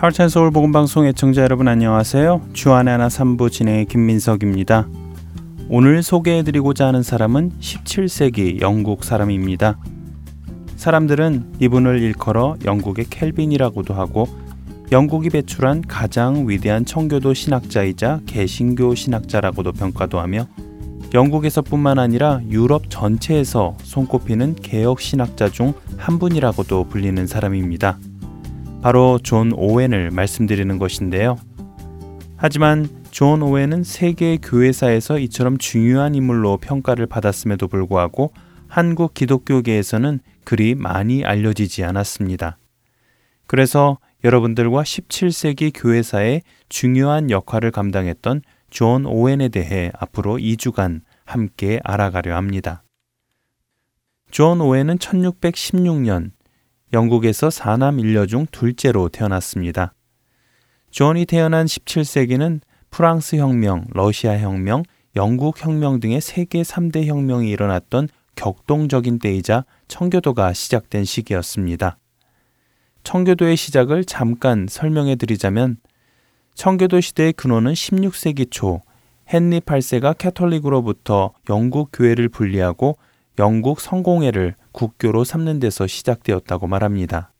하트앤서울 복음 방송 애청자 여러분 안녕하세요. 주안의 하나 3부 진행의 김민석입니다. 오늘 소개해 드리고자 하는 사람은 17세기 영국 사람입니다. 사람들은 이분을 일컬어 영국의 켈빈이라고도 하고 영국이 배출한 가장 위대한 청교도 신학자이자 개신교 신학자라고도 평가도 하며 영국에서뿐만 아니라 유럽 전체에서 손꼽히는 개혁 신학자 중 한 분이라고도 불리는 사람입니다. 바로 존 오웬을 말씀드리는 것인데요. 하지만 존 오웬은 세계 교회사에서 이처럼 중요한 인물로 평가를 받았음에도 불구하고 한국 기독교계에서는 그리 많이 알려지지 않았습니다. 그래서 여러분들과 17세기 교회사의 중요한 역할을 감당했던 존 오웬에 대해 앞으로 2주간 함께 알아가려 합니다. 존 오웬은 1616년 영국에서 사남 일녀 중 둘째로 태어났습니다. 존이 태어난 17세기는 프랑스 혁명, 러시아 혁명, 영국 혁명 등의 세계 3대 혁명이 일어났던 격동적인 때이자 청교도가 시작된 시기였습니다. 청교도의 시작을 잠깐 설명해 드리자면 청교도 시대의 근원은 16세기 초 헨리 8세가 캐톨릭으로부터 영국 교회를 분리하고 영국 성공회를 국교로 삼는 데서 시작되었다고 말합니다.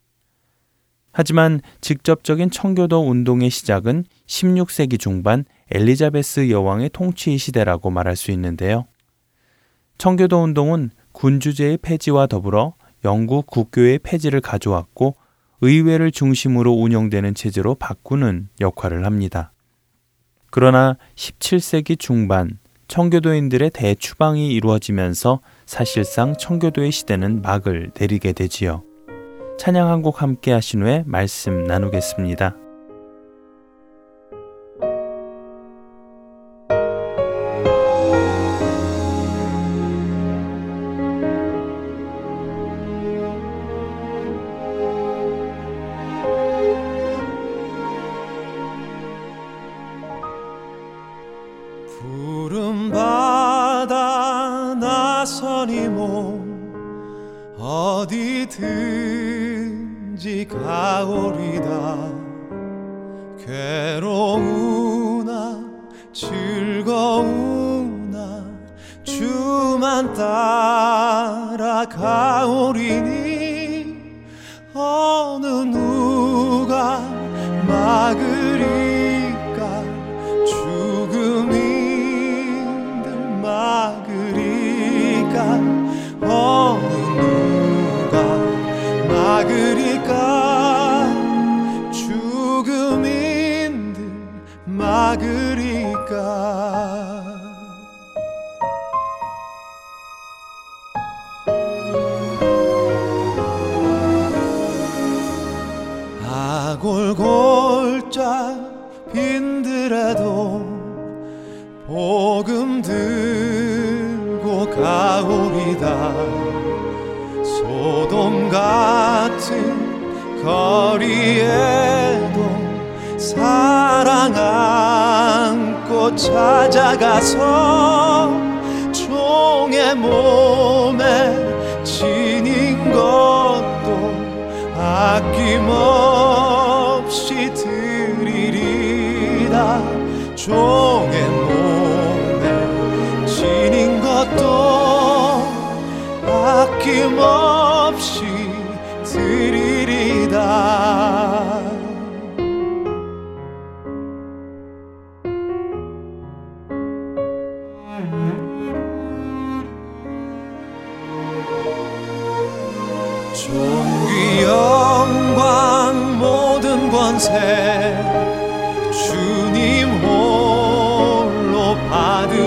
하지만 직접적인 청교도 운동의 시작은 16세기 중반 엘리자베스 여왕의 통치 시대라고 말할 수 있는데요. 청교도 운동은 군주제의 폐지와 더불어 영국 국교의 폐지를 가져왔고 의회를 중심으로 운영되는 체제로 바꾸는 역할을 합니다. 그러나 17세기 중반 청교도인들의 대추방이 이루어지면서 사실상 청교도의 시대는 막을 내리게 되지요. 찬양 한 곡 함께 하신 후에 말씀 나누겠습니다.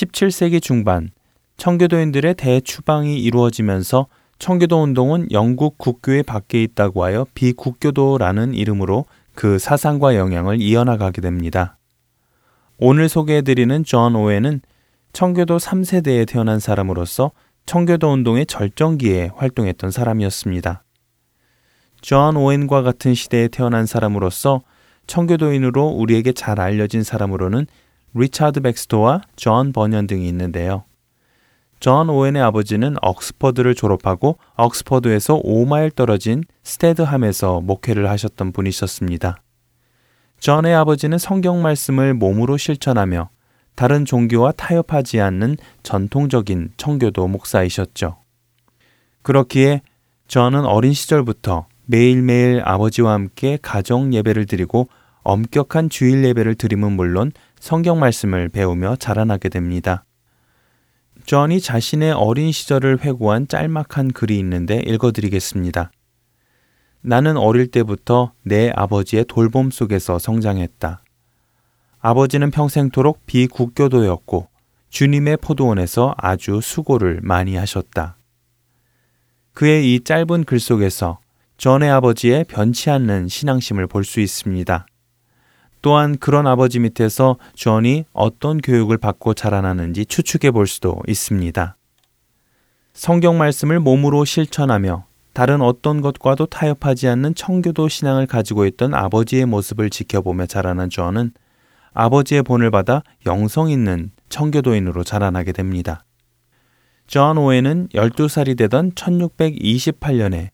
17세기 중반 청교도인들의 대추방이 이루어지면서 청교도 운동은 영국 국교에 밖에 있다고 하여 비국교도라는 이름으로 그 사상과 영향을 이어나가게 됩니다. 오늘 소개해드리는 존 오웬은 청교도 3세대에 태어난 사람으로서 청교도 운동의 절정기에 활동했던 사람이었습니다. 존 오웬과 같은 시대에 태어난 사람으로서 청교도인으로 우리에게 잘 알려진 사람으로는 리차드 백스터와 존 번연 등이 있는데요. 존 오웬의 아버지는 옥스퍼드를 졸업하고 옥스퍼드에서 5마일 떨어진 스테드함에서 목회를 하셨던 분이셨습니다. 존의 아버지는 성경 말씀을 몸으로 실천하며 다른 종교와 타협하지 않는 전통적인 청교도 목사이셨죠. 그렇기에 존은 어린 시절부터 매일매일 아버지와 함께 가정 예배를 드리고 엄격한 주일 예배를 드림은 물론 성경 말씀을 배우며 자라나게 됩니다. 존이 자신의 어린 시절을 회고한 짤막한 글이 있는데 읽어드리겠습니다. 나는 어릴 때부터 내 아버지의 돌봄 속에서 성장했다. 아버지는 평생토록 비국교도였고 주님의 포도원에서 아주 수고를 많이 하셨다. 그의 이 짧은 글 속에서 존의 아버지의 변치 않는 신앙심을 볼 수 있습니다. 또한 그런 아버지 밑에서 존이 어떤 교육을 받고 자라나는지 추측해 볼 수도 있습니다. 성경 말씀을 몸으로 실천하며 다른 어떤 것과도 타협하지 않는 청교도 신앙을 가지고 있던 아버지의 모습을 지켜보며 자라난 존은 아버지의 본을 받아 영성 있는 청교도인으로 자라나게 됩니다. 존 오웬은 12살이 되던 1628년에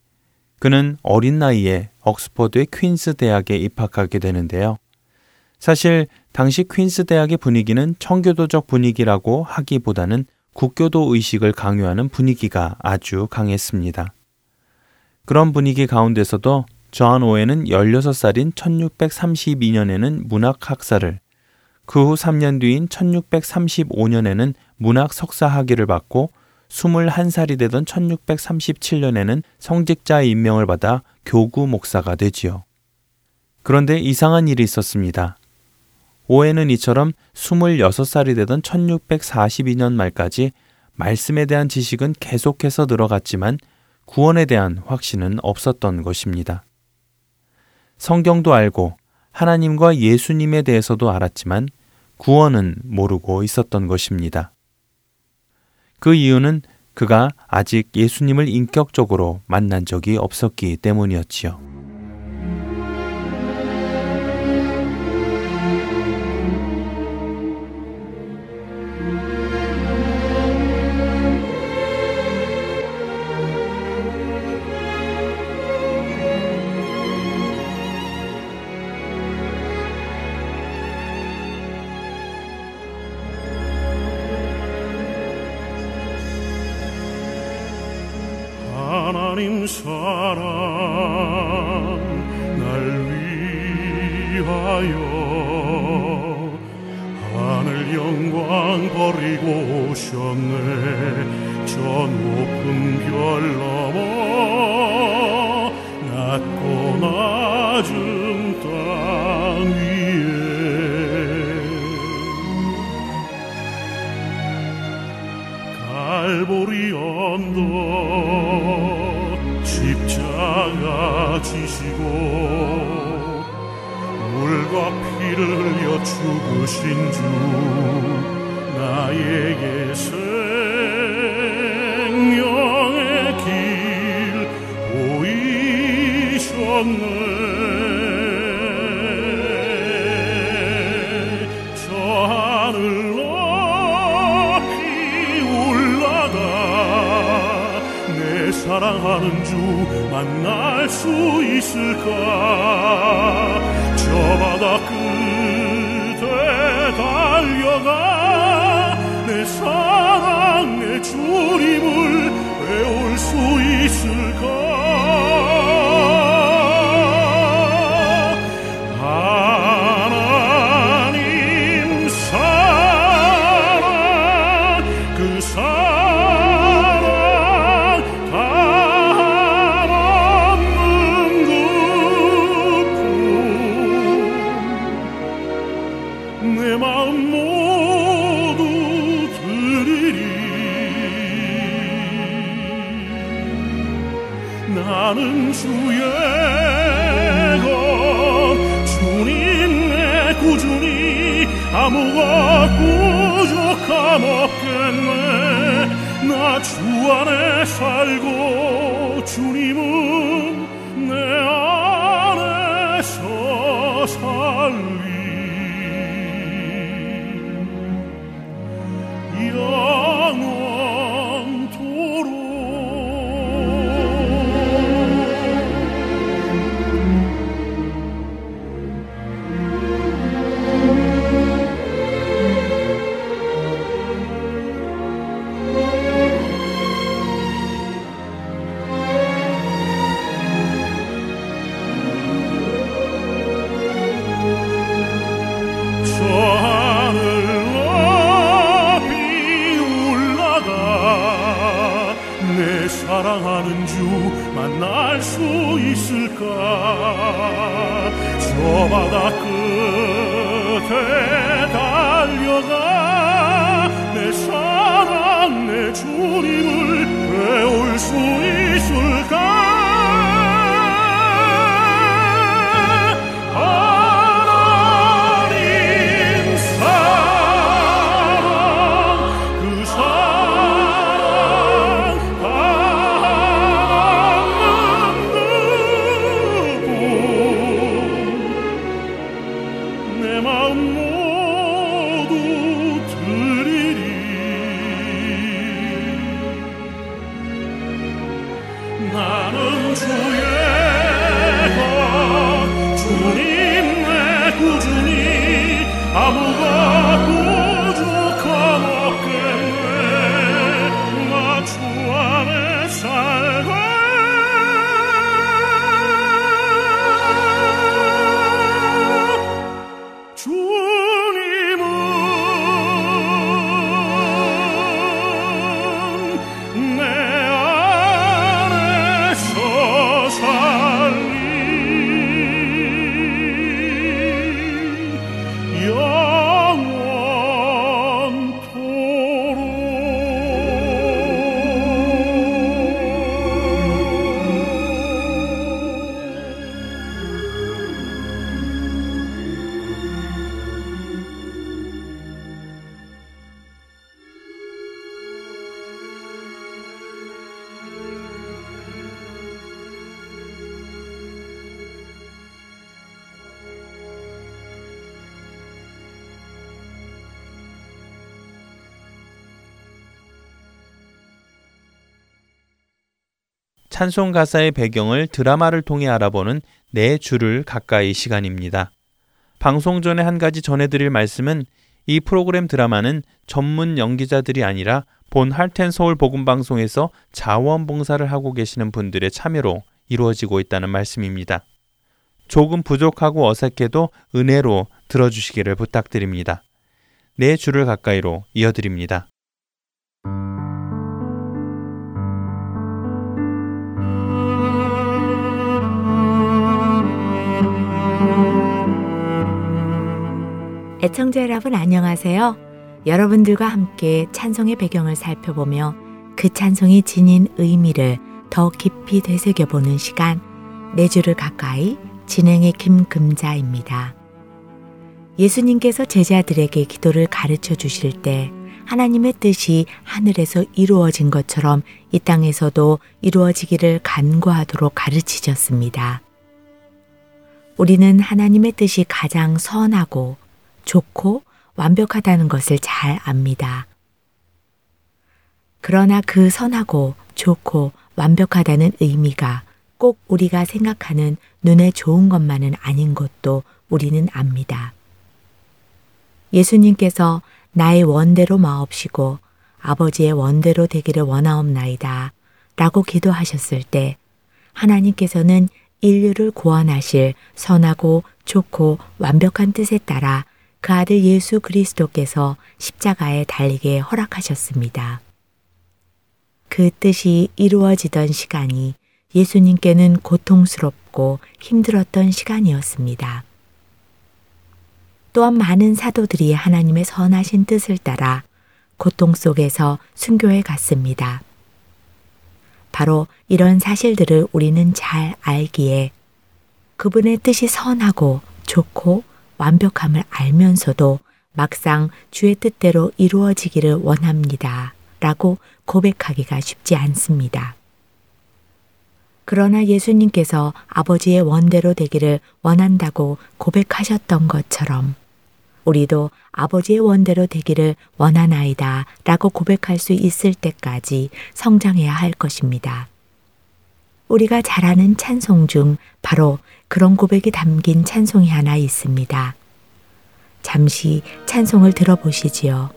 그는 어린 나이에 옥스퍼드의 퀸스 대학에 입학하게 되는데요. 사실 당시 퀸스 대학의 분위기는 청교도적 분위기라고 하기보다는 국교도 의식을 강요하는 분위기가 아주 강했습니다. 그런 분위기 가운데서도 존 오웬은 16살인 1632년에는 문학 학사를, 그 후 3년 뒤인 1635년에는 문학 석사 학위를 받고 21살이 되던 1637년에는 성직자 임명을 받아 교구 목사가 되지요. 그런데 이상한 일이 있었습니다. 오해는 이처럼 26살이 되던 1642년 말까지 말씀에 대한 지식은 계속해서 늘어갔지만 구원에 대한 확신은 없었던 것입니다. 성경도 알고 하나님과 예수님에 대해서도 알았지만 구원은 모르고 있었던 것입니다. 그 이유는 그가 아직 예수님을 인격적으로 만난 적이 없었기 때문이었지요. 살겠네 나 주 안에 살고 주님은 내 안에서 살 알 수 있을까? 저 바다 끝에 달려가 내 사랑 내 주님을 배울 수 있을까? 찬송 가사의 배경을 드라마를 통해 알아보는 내 주를 가까이 시간입니다. 방송 전에 한 가지 전해드릴 말씀은 이 프로그램 드라마는 전문 연기자들이 아니라 본 할텐 서울 복음 방송에서 자원봉사를 하고 계시는 분들의 참여로 이루어지고 있다는 말씀입니다. 조금 부족하고 어색해도 은혜로 들어주시기를 부탁드립니다. 내 주를 가까이로 이어드립니다. 애청자 여러분 안녕하세요. 여러분들과 함께 찬송의 배경을 살펴보며 그 찬송이 지닌 의미를 더 깊이 되새겨보는 시간 내 주를 가까이 진행의 김금자입니다. 예수님께서 제자들에게 기도를 가르쳐 주실 때 하나님의 뜻이 하늘에서 이루어진 것처럼 이 땅에서도 이루어지기를 간구하도록 가르치셨습니다. 우리는 하나님의 뜻이 가장 선하고 좋고 완벽하다는 것을 잘 압니다. 그러나 그 선하고 좋고 완벽하다는 의미가 꼭 우리가 생각하는 눈에 좋은 것만은 아닌 것도 우리는 압니다. 예수님께서 나의 원대로 마옵시고 아버지의 원대로 되기를 원하옵나이다. 라고 기도하셨을 때 하나님께서는 인류를 구원하실 선하고 좋고 완벽한 뜻에 따라 그 아들 예수 그리스도께서 십자가에 달리게 허락하셨습니다. 그 뜻이 이루어지던 시간이 예수님께는 고통스럽고 힘들었던 시간이었습니다. 또한 많은 사도들이 하나님의 선하신 뜻을 따라 고통 속에서 순교해 갔습니다. 바로 이런 사실들을 우리는 잘 알기에 그분의 뜻이 선하고 좋고 완벽함을 알면서도 막상 주의 뜻대로 이루어지기를 원합니다. 라고 고백하기가 쉽지 않습니다. 그러나 예수님께서 아버지의 원대로 되기를 원한다고 고백하셨던 것처럼 우리도 아버지의 원대로 되기를 원하나이다 라고 고백할 수 있을 때까지 성장해야 할 것입니다. 우리가 잘 아는 찬송 중 바로 그런 고백이 담긴 찬송이 하나 있습니다. 잠시 찬송을 들어보시지요.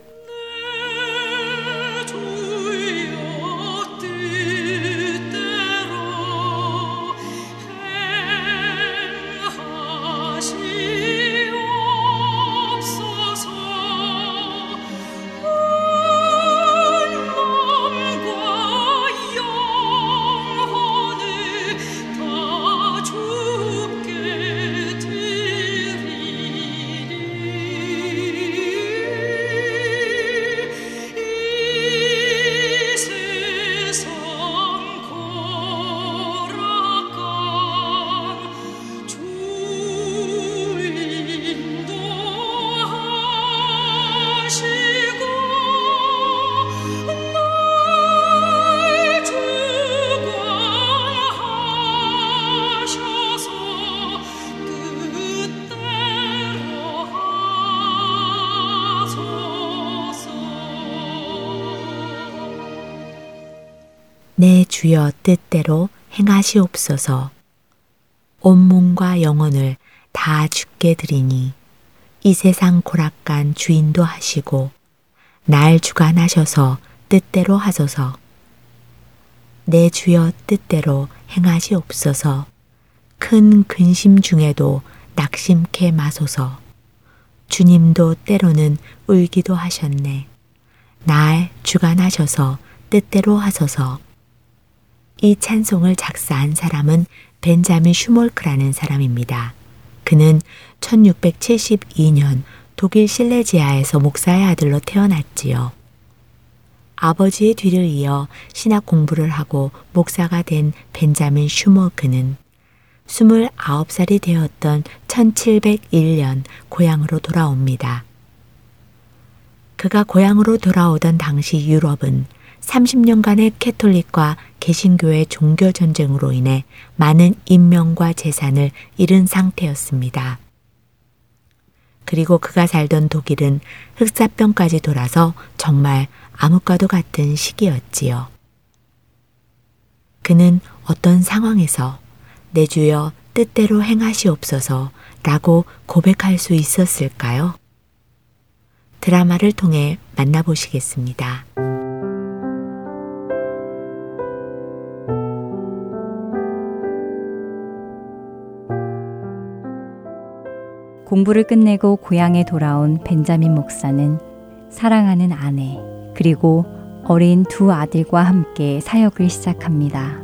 뜻대로 행하시옵소서. 온몸과 영혼을 다 죽게 드리니 이 세상 고락간 주인도 하시고 날 주관하셔서 뜻대로 하소서. 내 주여 뜻대로 행하시옵소서. 큰 근심 중에도 낙심케 마소서. 주님도 때로는 울기도 하셨네. 날 주관하셔서 뜻대로 하소서. 이 찬송을 작사한 사람은 벤자민 슈몰크라는 사람입니다. 그는 1672년 독일 실레지아에서 목사의 아들로 태어났지요. 아버지의 뒤를 이어 신학 공부를 하고 목사가 된 벤자민 슈몰크는 29살이 되었던 1701년 고향으로 돌아옵니다. 그가 고향으로 돌아오던 당시 유럽은 30년간의 캐톨릭과 개신교의 종교 전쟁으로 인해 많은 인명과 재산을 잃은 상태였습니다. 그리고 그가 살던 독일은 흑사병까지 돌아서 정말 암흑과도 같은 시기였지요. 그는 어떤 상황에서 내 주여 뜻대로 행하시옵소서 라고 고백할 수 있었을까요? 드라마를 통해 만나보시겠습니다. 공부를 끝내고 고향에 돌아온 벤자민 목사는 사랑하는 아내, 그리고 어린 두 아들과 함께 사역을 시작합니다.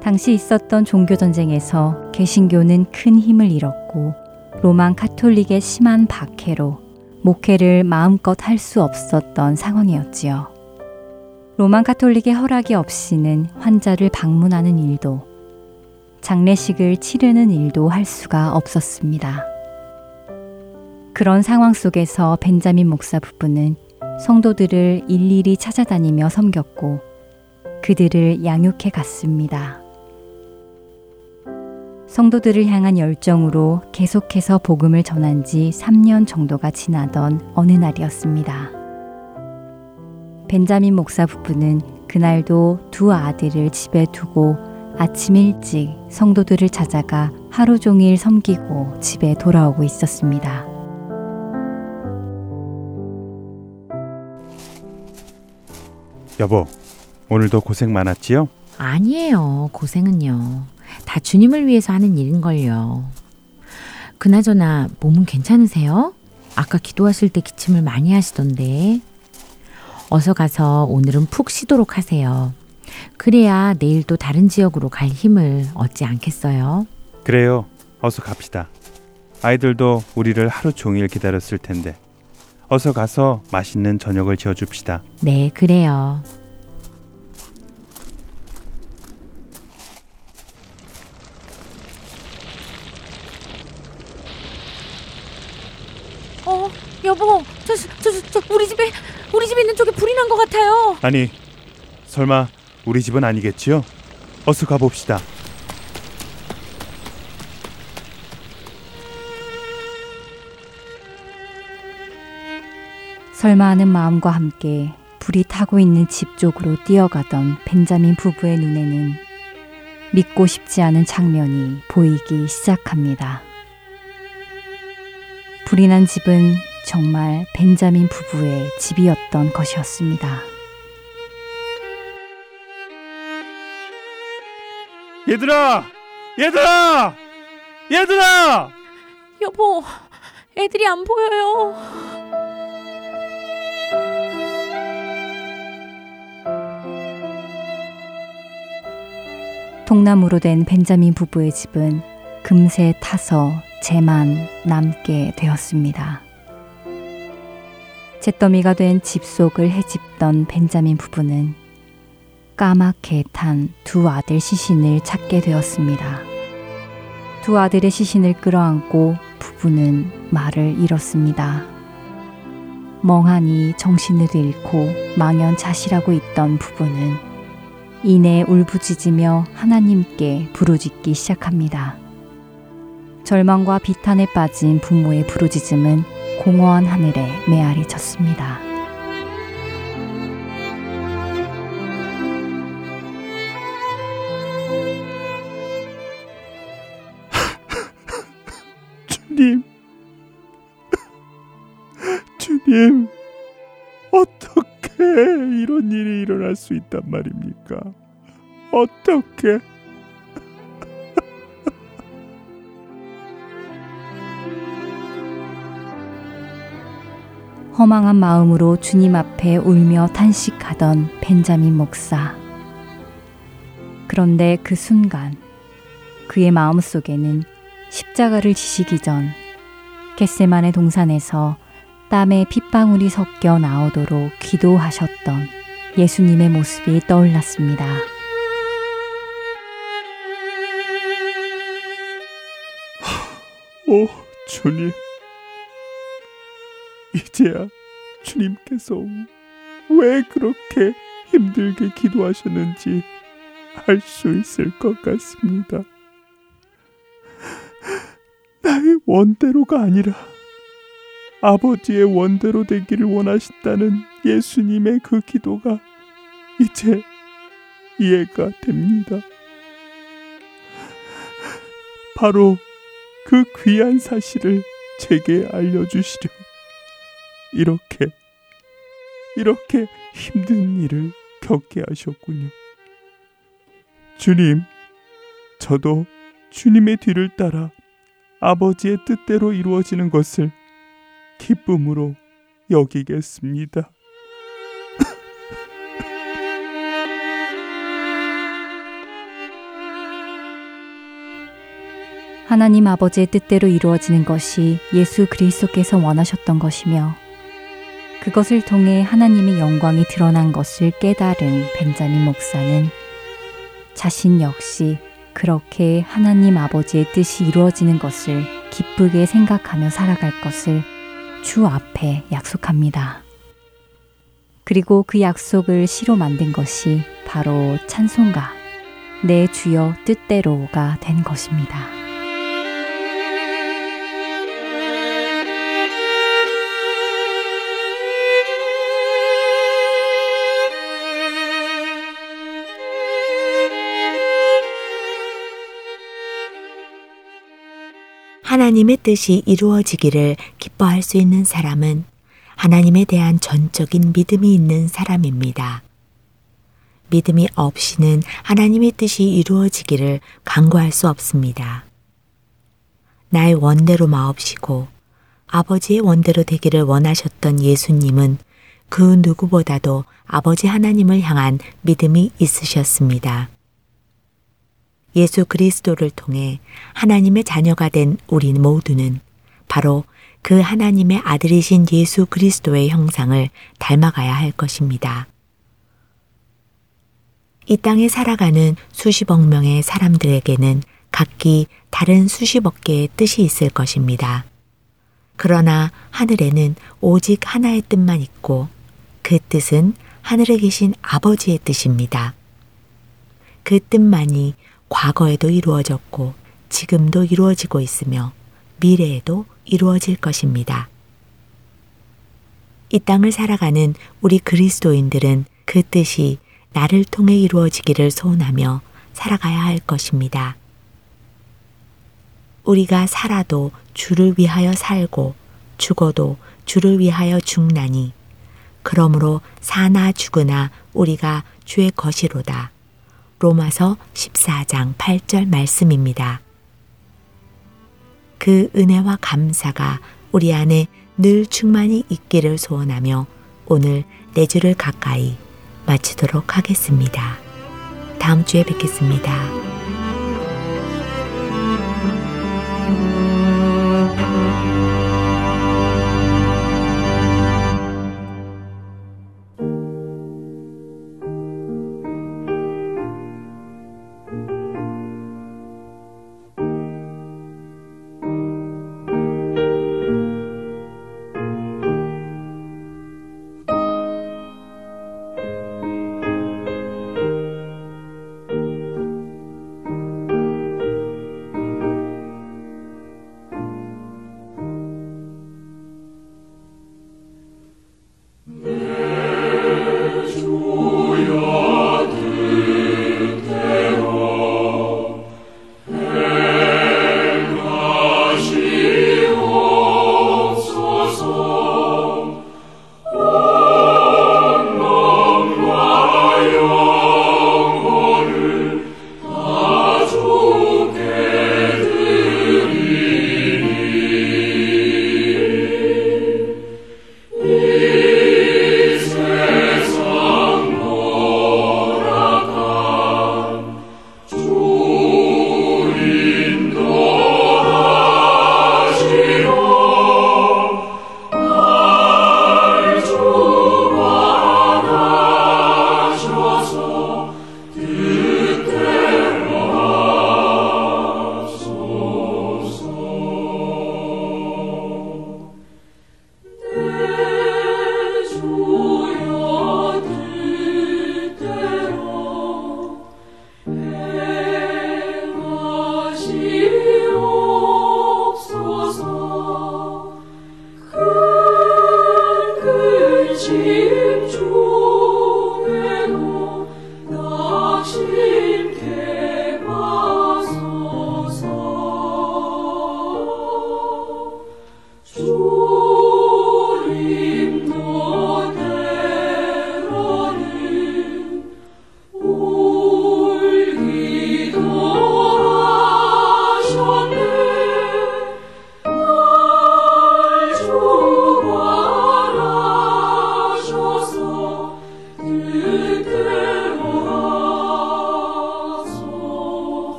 당시 있었던 종교 전쟁에서 개신교는 큰 힘을 잃었고 로만 카톨릭의 심한 박해로 목회를 마음껏 할 수 없었던 상황이었지요. 로만 카톨릭의 허락이 없이는 환자를 방문하는 일도 장례식을 치르는 일도 할 수가 없었습니다. 그런 상황 속에서 벤자민 목사 부부는 성도들을 일일이 찾아다니며 섬겼고 그들을 양육해 갔습니다. 성도들을 향한 열정으로 계속해서 복음을 전한 지 3년 정도가 지나던 어느 날이었습니다. 벤자민 목사 부부는 그날도 두 아들을 집에 두고 아침 일찍 성도들을 찾아가 하루 종일 섬기고 집에 돌아오고 있었습니다. 여보, 오늘도 고생 많았지요? 아니에요. 고생은요. 다 주님을 위해서 하는 일인걸요. 그나저나 몸은 괜찮으세요? 아까 기도하실 때 기침을 많이 하시던데. 어서 가서 오늘은 푹 쉬도록 하세요. 그래야 내일 또 다른 지역으로 갈 힘을 얻지 않겠어요? 그래요. 어서 갑시다. 아이들도 우리를 하루 종일 기다렸을 텐데. 어서 가서 맛있는 저녁을 지어줍시다. 네, 그래요. 어, 여보, 저, 저, 저, 저, 우리 집에, 우리 집에 있는 쪽에 불이 난 것 같아요. 아니, 설마 우리 집은 아니겠지요? 어서 가봅시다. 설마 하는 마음과 함께 불이 타고 있는 집 쪽으로 뛰어가던 벤자민 부부의 눈에는 믿고 싶지 않은 장면이 보이기 시작합니다. 불이 난 집은 정말 벤자민 부부의 집이었던 것이었습니다. 얘들아! 얘들아! 얘들아! 여보, 애들이 안 보여요. 통나무로 된 벤자민 부부의 집은 금세 타서 재만 남게 되었습니다. 잿더미가 된 집 속을 헤집던 벤자민 부부는 까맣게 탄 두 아들 시신을 찾게 되었습니다. 두 아들의 시신을 끌어안고 부부는 말을 잃었습니다. 멍하니 정신을 잃고 망연자실하고 있던 부부는 이내 울부짖으며 하나님께 부르짖기 시작합니다. 절망과 비탄에 빠진 부모의 부르짖음은 공허한 하늘에 메아리 쳤습니다. 주님. 주님. 이런 일이 일어날 수 있단 말입니까? 어떻게? 허망한 마음으로 주님 앞에 울며 탄식하던 벤자민 목사. 그런데 그 순간 그의 마음 속에는 십자가를 지시기 전 겟세만의 동산에서 땀에 핏방울이 섞여 나오도록 기도하셨던 예수님의 모습이 떠올랐습니다. 오, 주님. 이제야 주님께서 왜 그렇게 힘들게 기도하셨는지 알 수 있을 것 같습니다. 나의 원대로가 아니라 아버지의 원대로 되기를 원하신다는 예수님의 그 기도가 이제 이해가 됩니다. 바로 그 귀한 사실을 제게 알려주시려 이렇게 이렇게 힘든 일을 겪게 하셨군요. 주님, 저도 주님의 뒤를 따라 아버지의 뜻대로 이루어지는 것을 기쁨으로 여기겠습니다. 하나님 아버지의 뜻대로 이루어지는 것이 예수 그리스도께서 원하셨던 것이며 그것을 통해 하나님의 영광이 드러난 것을 깨달은 벤자민 목사는 자신 역시 그렇게 하나님 아버지의 뜻이 이루어지는 것을 기쁘게 생각하며 살아갈 것을 주 앞에 약속합니다. 그리고 그 약속을 시로 만든 것이 바로 찬송가 내 주여 뜻대로가 된 것입니다. 하나님의 뜻이 이루어지기를 기뻐할 수 있는 사람은 하나님에 대한 전적인 믿음이 있는 사람입니다. 믿음이 없이는 하나님의 뜻이 이루어지기를 강구할 수 없습니다. 나의 원대로 마옵시고 아버지의 원대로 되기를 원하셨던 예수님은 그 누구보다도 아버지 하나님을 향한 믿음이 있으셨습니다. 예수 그리스도를 통해 하나님의 자녀가 된 우리 모두는 바로 그 하나님의 아들이신 예수 그리스도의 형상을 닮아가야 할 것입니다. 이 땅에 살아가는 수십억 명의 사람들에게는 각기 다른 수십억 개의 뜻이 있을 것입니다. 그러나 하늘에는 오직 하나의 뜻만 있고 그 뜻은 하늘에 계신 아버지의 뜻입니다. 그 뜻만이 과거에도 이루어졌고 지금도 이루어지고 있으며 미래에도 이루어질 것입니다. 이 땅을 살아가는 우리 그리스도인들은 그 뜻이 나를 통해 이루어지기를 소원하며 살아가야 할 것입니다. 우리가 살아도 주를 위하여 살고 죽어도 주를 위하여 죽나니 그러므로 사나 죽으나 우리가 주의 것이로다. 로마서 14장 8절 말씀입니다. 그 은혜와 감사가 우리 안에 늘 충만히 있기를 소원하며 오늘 내 주를 가까이 마치도록 하겠습니다. 다음 주에 뵙겠습니다.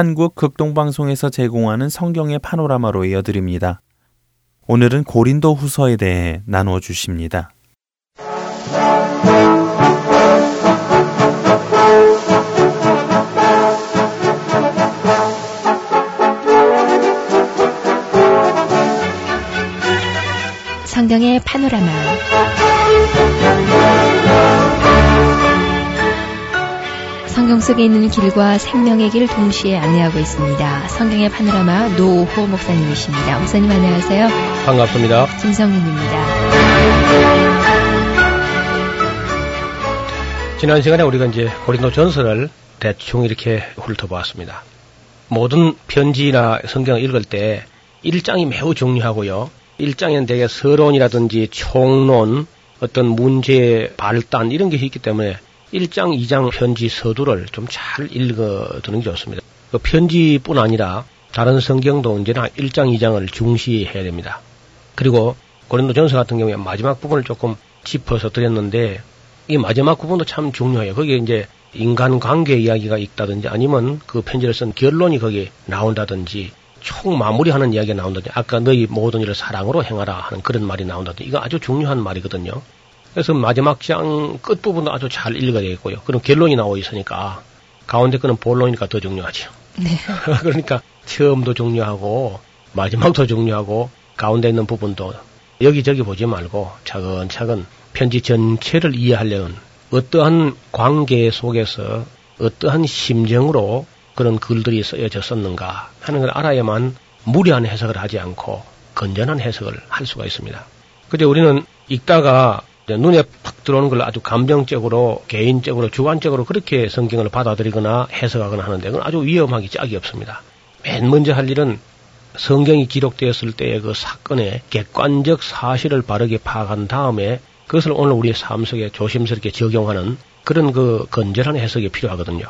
한국 극동방송에서 제공하는 성경의 파노라마로 이어드립니다. 오늘은 고린도 후서에 대해 나누어 주십니다. 성경의 파노라마. 성경 속에 있는 길과 생명의 길 동시에 안내하고 있습니다. 성경의 파노라마 노호 목사님이십니다. 목사님 안녕하세요. 반갑습니다. 김성윤입니다. 지난 시간에 우리가 이제 고린도 전서를 대충 이렇게 훑어보았습니다. 모든 편지나 성경을 읽을 때 1장이 매우 중요하고요. 1장에는 대개 서론이라든지 총론, 어떤 문제 발단 이런 게 있기 때문에 1장, 2장 편지 서두를 좀 잘 읽어두는 게 좋습니다. 그 편지뿐 아니라 다른 성경도 언제나 1장, 2장을 중시해야 됩니다. 그리고 고린도 전서 같은 경우에 마지막 부분을 조금 짚어서 드렸는데 이 마지막 부분도 참 중요해요. 거기에 이제 인간 관계 이야기가 있다든지 아니면 그 편지를 쓴 결론이 거기에 나온다든지 총 마무리하는 이야기가 나온다든지 아까 너희 모든 일을 사랑으로 행하라 하는 그런 말이 나온다든지 이거 아주 중요한 말이거든요. 그래서 마지막 장 끝부분도 아주 잘 읽어야 되겠고요. 그럼 결론이 나와 있으니까 가운데 거는 본론이니까 더 중요하죠. 네. 그러니까 처음도 중요하고 마지막도 중요하고 가운데 있는 부분도 여기저기 보지 말고 차근차근 편지 전체를 이해하려는 어떠한 관계 속에서 어떠한 심정으로 그런 글들이 쓰여졌었는가 하는 걸 알아야만 무리한 해석을 하지 않고 건전한 해석을 할 수가 있습니다. 근데 우리는 읽다가 눈에 팍 들어오는 걸 아주 감정적으로, 개인적으로, 주관적으로 그렇게 성경을 받아들이거나 해석하거나 하는데 그건 아주 위험하기 짝이 없습니다. 맨 먼저 할 일은 성경이 기록되었을 때의 그 사건의 객관적 사실을 바르게 파악한 다음에 그것을 오늘 우리의 삶 속에 조심스럽게 적용하는 그런 그 건전한 해석이 필요하거든요.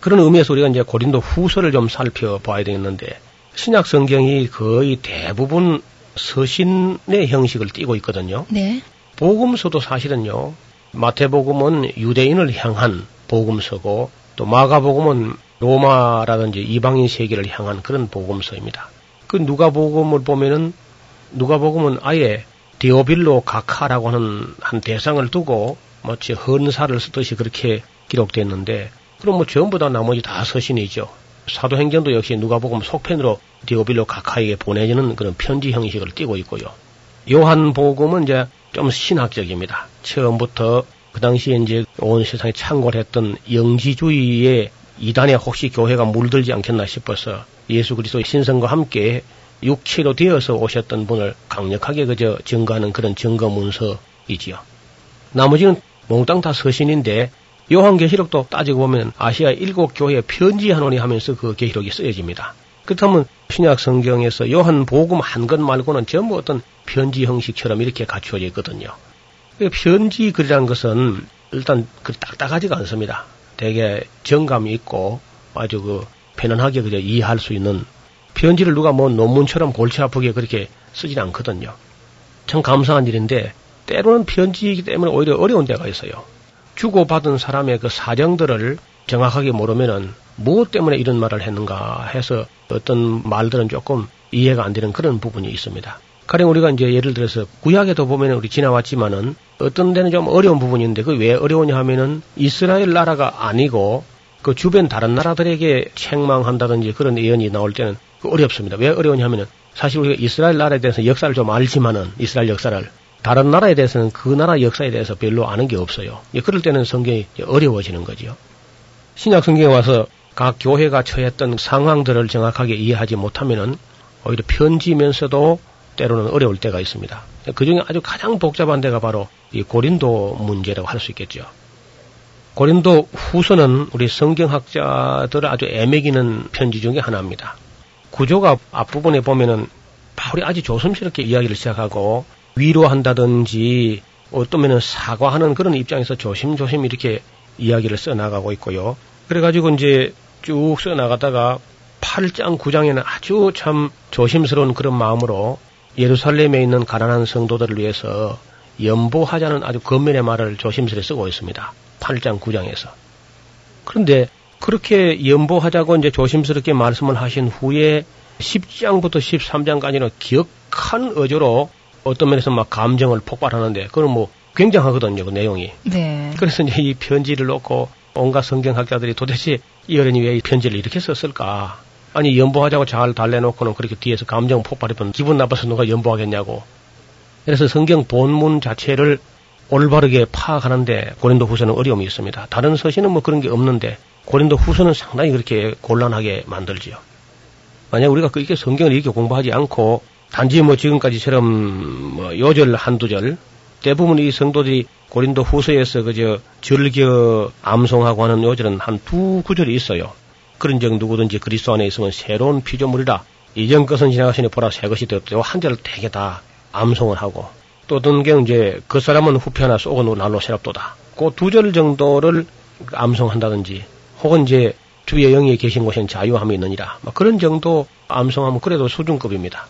그런 의미에서 우리가 이제 고린도 후서를 좀 살펴봐야 되겠는데 신약 성경이 거의 대부분 서신의 형식을 띠고 있거든요. 네. 복음서도 사실은요. 마태복음은 유대인을 향한 복음서고 또 마가복음은 로마라든지 이방인 세계를 향한 그런 복음서입니다. 그 누가복음을 보면은 누가복음은 아예 디오빌로 가카라고 하는 한 대상을 두고 마치 헌사를 쓰듯이 그렇게 기록됐는데 그럼 뭐 전부 다 나머지 다 서신이죠. 사도행전도 역시 누가복음 속편으로 디오빌로 가카에게 보내지는 그런 편지 형식을 띠고 있고요. 요한복음은 이제 좀 신학적입니다. 처음부터 그 당시에 이제 온 세상에 창궐 했던 영지주의의 이단에 혹시 교회가 물들지 않겠나 싶어서 예수 그리스도의 신성과 함께 육체로 되어서 오셨던 분을 강력하게 그저 증거하는 그런 증거 문서이지요. 나머지는 몽땅 다 서신인데 요한계시록도 따지고 보면 아시아 일곱 교회에 편지하노니 하면서 그 계시록이 쓰여집니다. 그렇다면 신약 성경에서 요한 복음 한것 말고는 전부 어떤 편지 형식처럼 이렇게 갖추어져 있거든요. 편지 글이라는 것은 일단 그 딱딱하지가 않습니다. 되게 정감이 있고 아주 그 편안하게 그저 이해할 수 있는 편지를 누가 뭐 논문처럼 골치 아프게 그렇게 쓰진 않거든요. 참 감사한 일인데 때로는 편지이기 때문에 오히려 어려운 데가 있어요. 주고받은 사람의 그 사정들을 정확하게 모르면은 무엇 때문에 이런 말을 했는가 해서 어떤 말들은 조금 이해가 안 되는 그런 부분이 있습니다. 가령 우리가 이제 예를 들어서 구약에도 보면은 우리 지나왔지만은 어떤 데는 좀 어려운 부분이 있는데 그 왜 어려우냐 하면은 이스라엘 나라가 아니고 그 주변 다른 나라들에게 책망한다든지 그런 예언이 나올 때는 그 어렵습니다. 왜 어려우냐 하면은 사실 우리가 이스라엘 나라에 대해서 역사를 좀 알지만은 이스라엘 역사를 다른 나라에 대해서는 그 나라 역사에 대해서 별로 아는 게 없어요. 그럴 때는 성경이 어려워지는 거지요. 신약 성경에 와서 각 교회가 처했던 상황들을 정확하게 이해하지 못하면은 오히려 편지면서도 때로는 어려울 때가 있습니다. 그 중에 아주 가장 복잡한 데가 바로 이 고린도 문제라고 할 수 있겠죠. 고린도 후서는 우리 성경학자들을 아주 애매기는 편지 중에 하나입니다. 구조가 앞부분에 보면은 바울이 아주 조심스럽게 이야기를 시작하고 위로한다든지 어떠면은 사과하는 그런 입장에서 조심조심 이렇게 이야기를 써나가고 있고요. 그래가지고 이제 쭉 써나가다가 8장, 9장에는 아주 참 조심스러운 그런 마음으로 예루살렘에 있는 가난한 성도들을 위해서 연보하자는 아주 겉면의 말을 조심스레 쓰고 있습니다. 8장, 9장에서. 그런데 그렇게 연보하자고 이제 조심스럽게 말씀을 하신 후에 10장부터 13장까지는 기억한 어조로 어떤 면에서 막 감정을 폭발하는데 그건 뭐 굉장하거든요, 그 내용이. 네. 그래서 이제 이 편지를 놓고 온갖 성경학자들이 도대체 이 어른이 왜 이 편지를 이렇게 썼을까? 아니 연보하자고 잘 달래놓고는 그렇게 뒤에서 감정 폭발하면 기분 나빠서 누가 연보하겠냐고. 그래서 성경 본문 자체를 올바르게 파악하는데 고린도 후서는 어려움이 있습니다. 다른 서신은 뭐 그런 게 없는데 고린도 후서는 상당히 그렇게 곤란하게 만들지요. 만약 우리가 그렇게 성경을 이렇게 공부하지 않고 단지 뭐 지금까지처럼 뭐 요절 한두 절 대부분 이 성도들이 고린도 후서에서 그저 절겨 암송하고 하는 요절은 한 두 구절이 있어요. 그런 적 누구든지 그리스도 안에 있으면 새로운 피조물이라 이전 것은 지나가시니 보라 새 것이 되었다. 한 절을 되게 다 암송을 하고 또 어떤 경우 이제 그 사람은 후피 하나 쏘고 날로 새롭도다. 그 두 절 정도를 암송한다든지 혹은 이제 주의 영이 계신 곳엔 자유함이 있느니라. 막 그런 정도 암송하면 그래도 수준급입니다.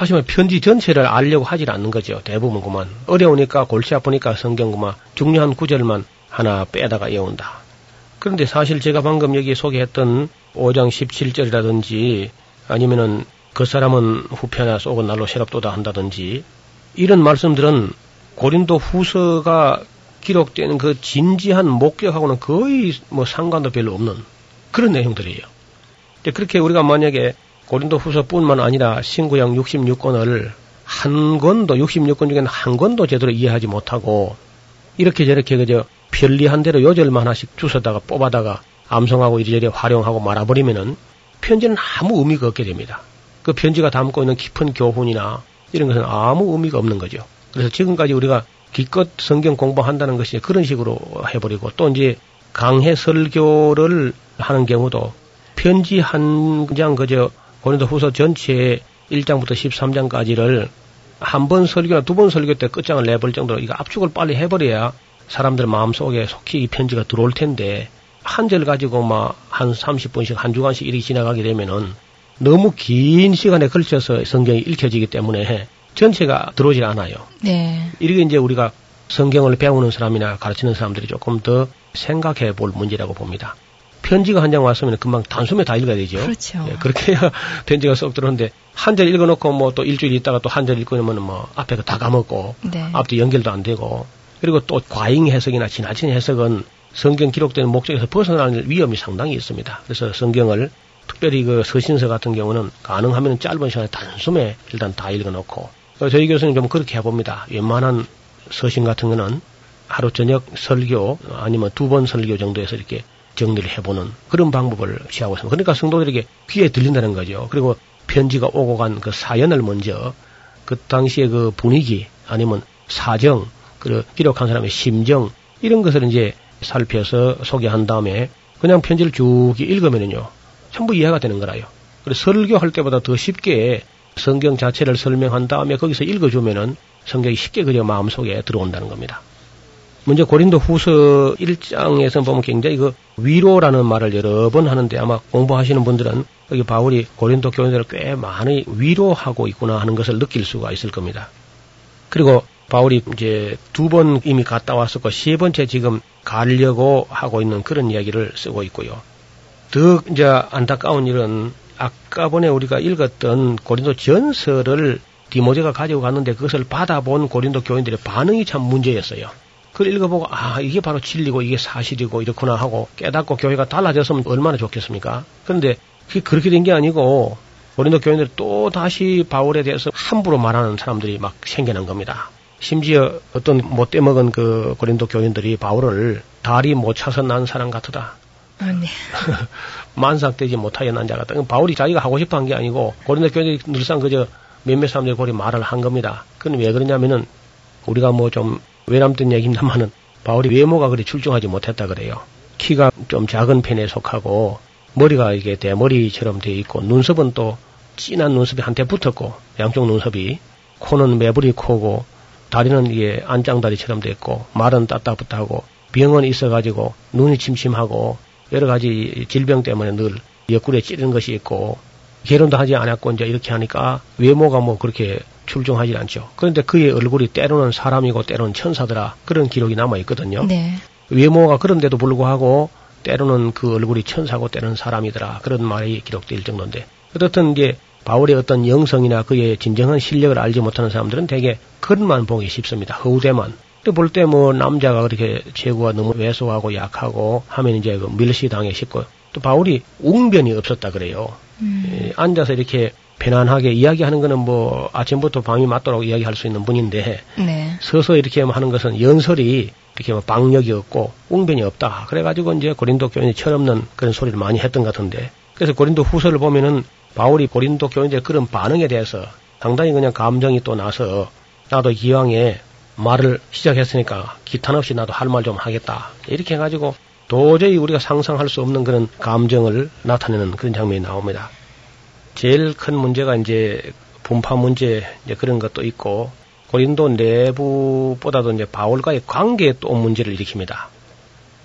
다시 말해 편지 전체를 알려고 하질 않는 거죠. 대부분 그만. 어려우니까 골치 아프니까 성경 그만 중요한 구절만 하나 빼다가 외운다. 그런데 사실 제가 방금 여기 소개했던 5장 17절이라든지 아니면은 그 사람은 후편나 쏘고 날로 새롭도다 한다든지 이런 말씀들은 고린도 후서가 기록되는 그 진지한 목격하고는 거의 뭐 상관도 별로 없는 그런 내용들이에요. 그렇게 우리가 만약에 고린도 후서뿐만 아니라 신구약 66권을 한 권도 66권 중에는 한 권도 제대로 이해하지 못하고 이렇게 저렇게 그저 편리한 대로 요절만 하나씩 주워다가 뽑아다가 암송하고 이리저리 활용하고 말아버리면은 편지는 아무 의미가 없게 됩니다. 그 편지가 담고 있는 깊은 교훈이나 이런 것은 아무 의미가 없는 거죠. 그래서 지금까지 우리가 기껏 성경 공부한다는 것이 그런 식으로 해버리고 또 이제 강해 설교를 하는 경우도 편지 한 장 그저 고린도 후서 전체에 1장부터 13장까지를 한 번 설교나 두 번 설교 때 끝장을 내볼 정도로 이거 압축을 빨리 해버려야 사람들 마음속에 속히 이 편지가 들어올 텐데 한 절 가지고 막 한 30분씩 한 주간씩 이렇게 지나가게 되면은 너무 긴 시간에 걸쳐서 성경이 읽혀지기 때문에 전체가 들어오질 않아요. 네. 이렇게 이제 우리가 성경을 배우는 사람이나 가르치는 사람들이 조금 더 생각해 볼 문제라고 봅니다. 편지가 한 장 왔으면 금방 단숨에 다 읽어야 되죠. 그렇죠. 예, 그렇게 해야 편지가 쏙 들어오는데 한 절 읽어놓고 뭐 또 일주일 있다가 또 한 절 읽고 나면 뭐 앞에 다 까먹고 네. 앞뒤 연결도 안 되고 그리고 또 과잉 해석이나 지나친 해석은 성경 기록되는 목적에서 벗어나는 위험이 상당히 있습니다. 그래서 성경을 특별히 그 서신서 같은 경우는 가능하면 짧은 시간에 단숨에 일단 다 읽어놓고 저희 교수는 좀 그렇게 해봅니다. 웬만한 서신 같은 거는 하루 저녁 설교 아니면 두 번 설교 정도에서 이렇게 정리를 해보는 그런 방법을 취하고 있습니다. 그러니까 성도들에게 귀에 들린다는 거죠. 그리고 편지가 오고 간 그 사연을 먼저 그 당시의 그 분위기 아니면 사정 그 기록한 사람의 심정 이런 것을 이제 살펴서 소개한 다음에 그냥 편지를 쭉 읽으면은요 전부 이해가 되는 거라요. 그래서 설교할 때보다 더 쉽게 성경 자체를 설명한 다음에 거기서 읽어주면은 성경이 쉽게 그저 마음속에 들어온다는 겁니다. 먼저 고린도 후서 1장에서 보면 굉장히 그 위로라는 말을 여러 번 하는데 아마 공부하시는 분들은 여기 바울이 고린도 교인들을 꽤 많이 위로하고 있구나 하는 것을 느낄 수가 있을 겁니다. 그리고 바울이 이제 두 번 이미 갔다 왔었고 세 번째 지금 가려고 하고 있는 그런 이야기를 쓰고 있고요. 더 이제 안타까운 일은 아까 전에 우리가 읽었던 고린도 전설을 디모제가 가지고 갔는데 그것을 받아본 고린도 교인들의 반응이 참 문제였어요. 그걸 읽어보고 아 이게 바로 진리고 이게 사실이고 이렇구나 하고 깨닫고 교회가 달라졌으면 얼마나 좋겠습니까? 그런데 그게 그렇게 된 게 아니고 고린도 교인들이 또 다시 바울에 대해서 함부로 말하는 사람들이 막 생겨난 겁니다. 심지어 어떤 못돼 먹은 그 고린도 교인들이 바울을 다리 못 차서 난 사람 같으다. 아, 네. 만삭되지 못하게 난자 같다. 바울이 자기가 하고 싶어 한 게 아니고 고린도 교인들이 늘상 그저 몇몇 사람들이 고리 말을 한 겁니다. 그건 왜 그러냐면은 우리가 뭐 좀 외람된 얘기입니다만은 바울이 외모가 그리 출중하지 못했다 그래요. 키가 좀 작은 편에 속하고 머리가 이게 대머리처럼 되어 있고 눈썹은 또 진한 눈썹이 한테 붙었고 양쪽 눈썹이 코는 매부리 코고 다리는 이게 안장다리처럼 됐고 말은 따따붙하고 병은 있어가지고 눈이 침침하고 여러 가지 질병 때문에 늘 옆구리에 찌르는 것이 있고 결혼도 하지 않았고 이제 이렇게 하니까 외모가 뭐 그렇게 출중하지 않죠. 그런데 그의 얼굴이 때로는 사람이고 때로는 천사더라 그런 기록이 남아 있거든요. 네. 외모가 그런데도 불구하고 때로는 그 얼굴이 천사고 때로는 사람이더라 그런 말이 기록될 정도인데 어떻든 이제 바울의 어떤 영성이나 그의 진정한 실력을 알지 못하는 사람들은 대개 그것만 보기 쉽습니다. 허우대만. 볼 때 뭐 남자가 그렇게 체구가 너무 왜소하고 약하고 하면 이제 그 밀시당해 싶고 또 바울이 웅변이 없었다 그래요. 예, 앉아서 이렇게 편안하게 이야기하는 거는 뭐 아침부터 밤이 맞도록 이야기할 수 있는 분인데 네. 서서 이렇게 하는 것은 연설이 이렇게 뭐 방력이 없고 웅변이 없다. 그래가지고 이제 고린도 교인이 철없는 그런 소리를 많이 했던 것 같은데 그래서 고린도 후서를 보면은 바울이 고린도 교인들의 그런 반응에 대해서 상당히 그냥 감정이 또 나서 나도 기왕에 말을 시작했으니까 기탄 없이 나도 할 말 좀 하겠다. 이렇게 해가지고 도저히 우리가 상상할 수 없는 그런 감정을 나타내는 그런 장면이 나옵니다. 제일 큰 문제가 이제 분파 문제 이제 그런 것도 있고 고린도 내부보다도 이제 바울과의 관계에 또 문제를 일으킵니다.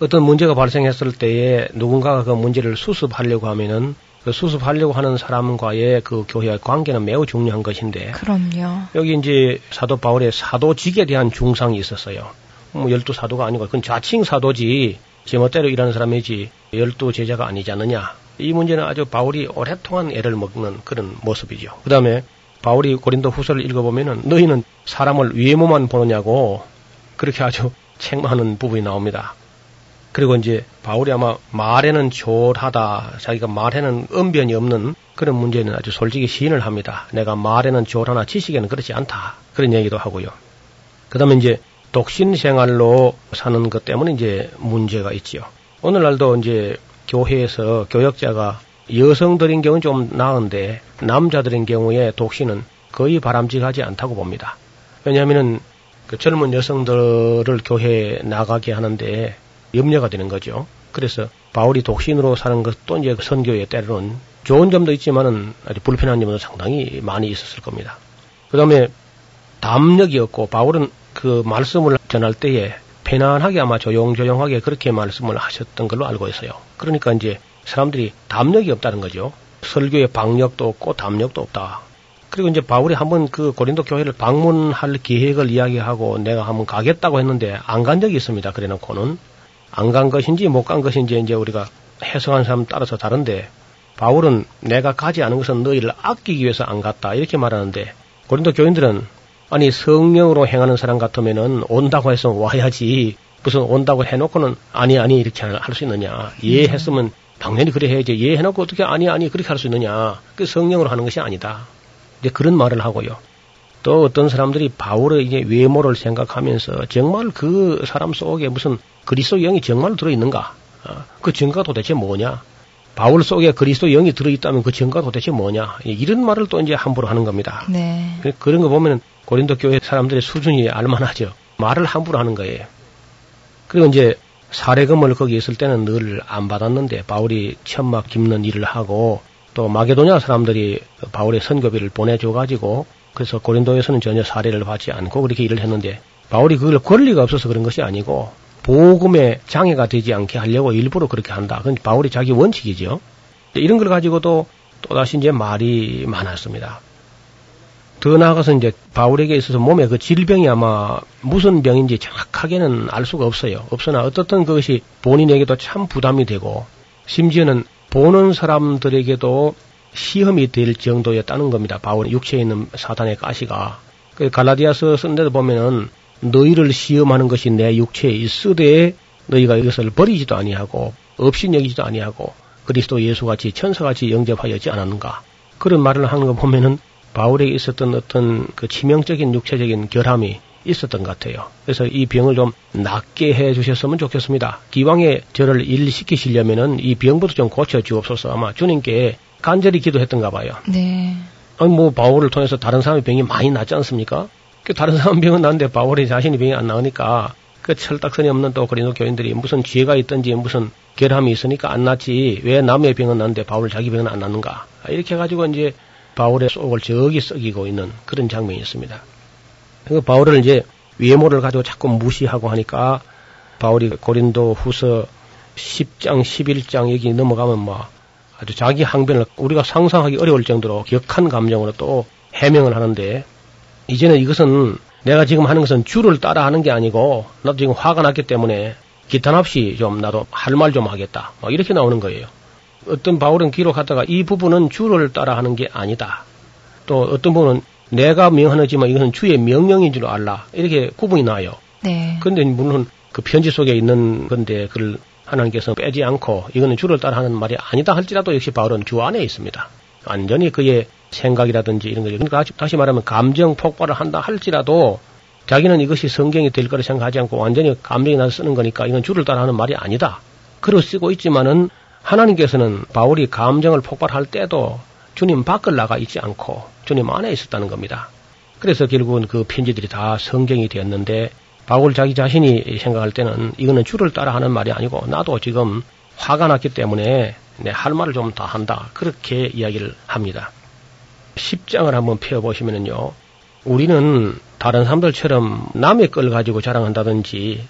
어떤 문제가 발생했을 때에 누군가가 그 문제를 수습하려고 하면은 그 수습하려고 하는 사람과의 그 교회의 관계는 매우 중요한 것인데 그럼요. 여기 이제 사도 바울의 사도직에 대한 중상이 있었어요. 뭐 열두 사도가 아니고 그건 자칭 사도지 제멋대로 일하는 사람이지 열두 제자가 아니지 않느냐. 이 문제는 아주 바울이 오랫동안 애를 먹는 그런 모습이죠. 그 다음에 바울이 고린도 후서를 읽어보면은 너희는 사람을 외모만 보느냐고 그렇게 아주 책망하는 부분이 나옵니다. 그리고 이제 바울이 아마 말에는 조하다 자기가 말에는 언변이 없는 그런 문제는 아주 솔직히 시인을 합니다. 내가 말에는 조하나 지식에는 그렇지 않다. 그런 얘기도 하고요. 그 다음에 이제 독신 생활로 사는 것 때문에 이제 문제가 있지요. 오늘날도 이제 교회에서 교역자가 여성들인 경우는 좀 나은데 남자들인 경우에 독신은 거의 바람직하지 않다고 봅니다. 왜냐하면은 그 젊은 여성들을 교회에 나가게 하는데 염려가 되는 거죠. 그래서 바울이 독신으로 사는 것도 이제 선교에 때로는 좋은 점도 있지만은 아주 불편한 점도 상당히 많이 있었을 겁니다. 그 다음에 담력이 없고 바울은 그 말씀을 전할 때에 편안하게 아마 조용조용하게 그렇게 말씀을 하셨던 걸로 알고 있어요. 그러니까 이제 사람들이 담력이 없다는 거죠. 설교의 방력도 없고 담력도 없다. 그리고 이제 바울이 한번 그 고린도 교회를 방문할 계획을 이야기하고 내가 한번 가겠다고 했는데 안 간 적이 있습니다. 그래 놓고는 안 간 것인지 못 간 것인지 이제 우리가 해석하는 사람 따라서 다른데 바울은 내가 가지 않은 것은 너희를 아끼기 위해서 안 갔다 이렇게 말하는데 고린도 교인들은 아니 성령으로 행하는 사람 같으면은 온다고 해서 와야지 무슨 온다고 해놓고는 아니 아니 이렇게 할 수 있느냐. 이해했으면 당연히 그래 해야지. 이해해놓고 어떻게 아니 아니 그렇게 할 수 있느냐. 그 성령으로 하는 것이 아니다. 이제 그런 말을 하고요. 또 어떤 사람들이 바울의 이제 외모를 생각하면서 정말 그 사람 속에 무슨 그리스도 영이 정말 들어있는가? 어, 그 증거가 도대체 뭐냐? 바울 속에 그리스도 영이 들어있다면 그 증거가 도대체 뭐냐? 이런 말을 또 이제 함부로 하는 겁니다. 네. 그- 그런 거 보면 고린도 교회 사람들의 수준이 알만하죠. 말을 함부로 하는 거예요. 그리고 이제 사례금을 거기 있을 때는 늘 안 받았는데 바울이 천막 깁는 일을 하고 또 마게도냐 사람들이 바울의 선교비를 보내줘 가지고 그래서 고린도에서는 전혀 사례를 받지 않고 그렇게 일을 했는데 바울이 그걸 권리가 없어서 그런 것이 아니고 복음에 장애가 되지 않게 하려고 일부러 그렇게 한다. 그건 바울이 자기 원칙이죠. 이런 걸 가지고도 또다시 이제 말이 많았습니다. 더 나아가서 이제 바울에게 있어서 몸에 그 질병이 아마 무슨 병인지 정확하게는 알 수가 없어요. 없으나 어떻든 그것이 본인에게도 참 부담이 되고 심지어는 보는 사람들에게도 시험이 될 정도였다는 겁니다. 바울의 육체에 있는 사단의 가시가. 그 갈라디아서 쓴 데도 보면은 너희를 시험하는 것이 내 육체에 있으되 너희가 이것을 버리지도 아니하고 없인 여기지도 아니하고 그리스도 예수같이 천사같이 영접하였지 않았는가. 그런 말을 하는 거 보면은 바울에게 있었던 어떤 그 치명적인 육체적인 결함이 있었던 것 같아요. 그래서 이 병을 좀 낫게 해 주셨으면 좋겠습니다. 기왕에 저를 일시키시려면은 이 병부터 좀 고쳐 주옵소서 아마 주님께 간절히 기도했던가 봐요. 네. 아니 뭐 바울을 통해서 다른 사람의 병이 많이 낫지 않습니까? 그 다른 사람 병은 나는데 바울이 자신이 병이 안 나으니까 그 철딱선이 없는 또 그리노 교인들이 무슨 지혜가 있든지 무슨 결함이 있으니까 안 낫지 왜 남의 병은 나는데 바울 자기 병은 안 낫는가 이렇게 해가지고 이제 바울의 속을 저기 썩이고 있는 그런 장면이 있습니다. 그 바울을 이제 외모를 가지고 자꾸 무시하고 하니까 바울이 고린도 후서 10장, 11장 여기 넘어가면 뭐 아주 자기 항변을 우리가 상상하기 어려울 정도로 격한 감정으로 또 해명을 하는데 이제는 이것은 내가 지금 하는 것은 주를 따라 하는 게 아니고 나도 지금 화가 났기 때문에 기탄 없이 좀 나도 할 말 좀 하겠다. 뭐 이렇게 나오는 거예요. 어떤 바울은 기록하다가 이 부분은 주를 따라 하는 게 아니다. 또 어떤 분은 내가 명하지만 이것은 주의 명령인 줄 알라. 이렇게 구분이 나요. 네. 그런데 물론 그 편지 속에 있는 건데 그걸 하나님께서 빼지 않고 이거는 주를 따라 하는 말이 아니다 할지라도 역시 바울은 주 안에 있습니다. 완전히 그의 생각이라든지 이런 거죠. 그러니까 다시 말하면 감정 폭발을 한다 할지라도 자기는 이것이 성경이 될 거라 생각하지 않고 완전히 감정이 나서 쓰는 거니까 이건 주를 따라 하는 말이 아니다. 그러 쓰고 있지만은 하나님께서는 바울이 감정을 폭발할 때도 주님 밖을 나가 있지 않고 주님 안에 있었다는 겁니다. 그래서 결국은 그 편지들이 다 성경이 되었는데 바울 자기 자신이 생각할 때는 이거는 주를 따라 하는 말이 아니고 나도 지금 화가 났기 때문에 내 할 말을 좀 다 한다. 그렇게 이야기를 합니다. 10장을 한번 펴보시면요. 우리는 다른 사람들처럼 남의 걸 가지고 자랑한다든지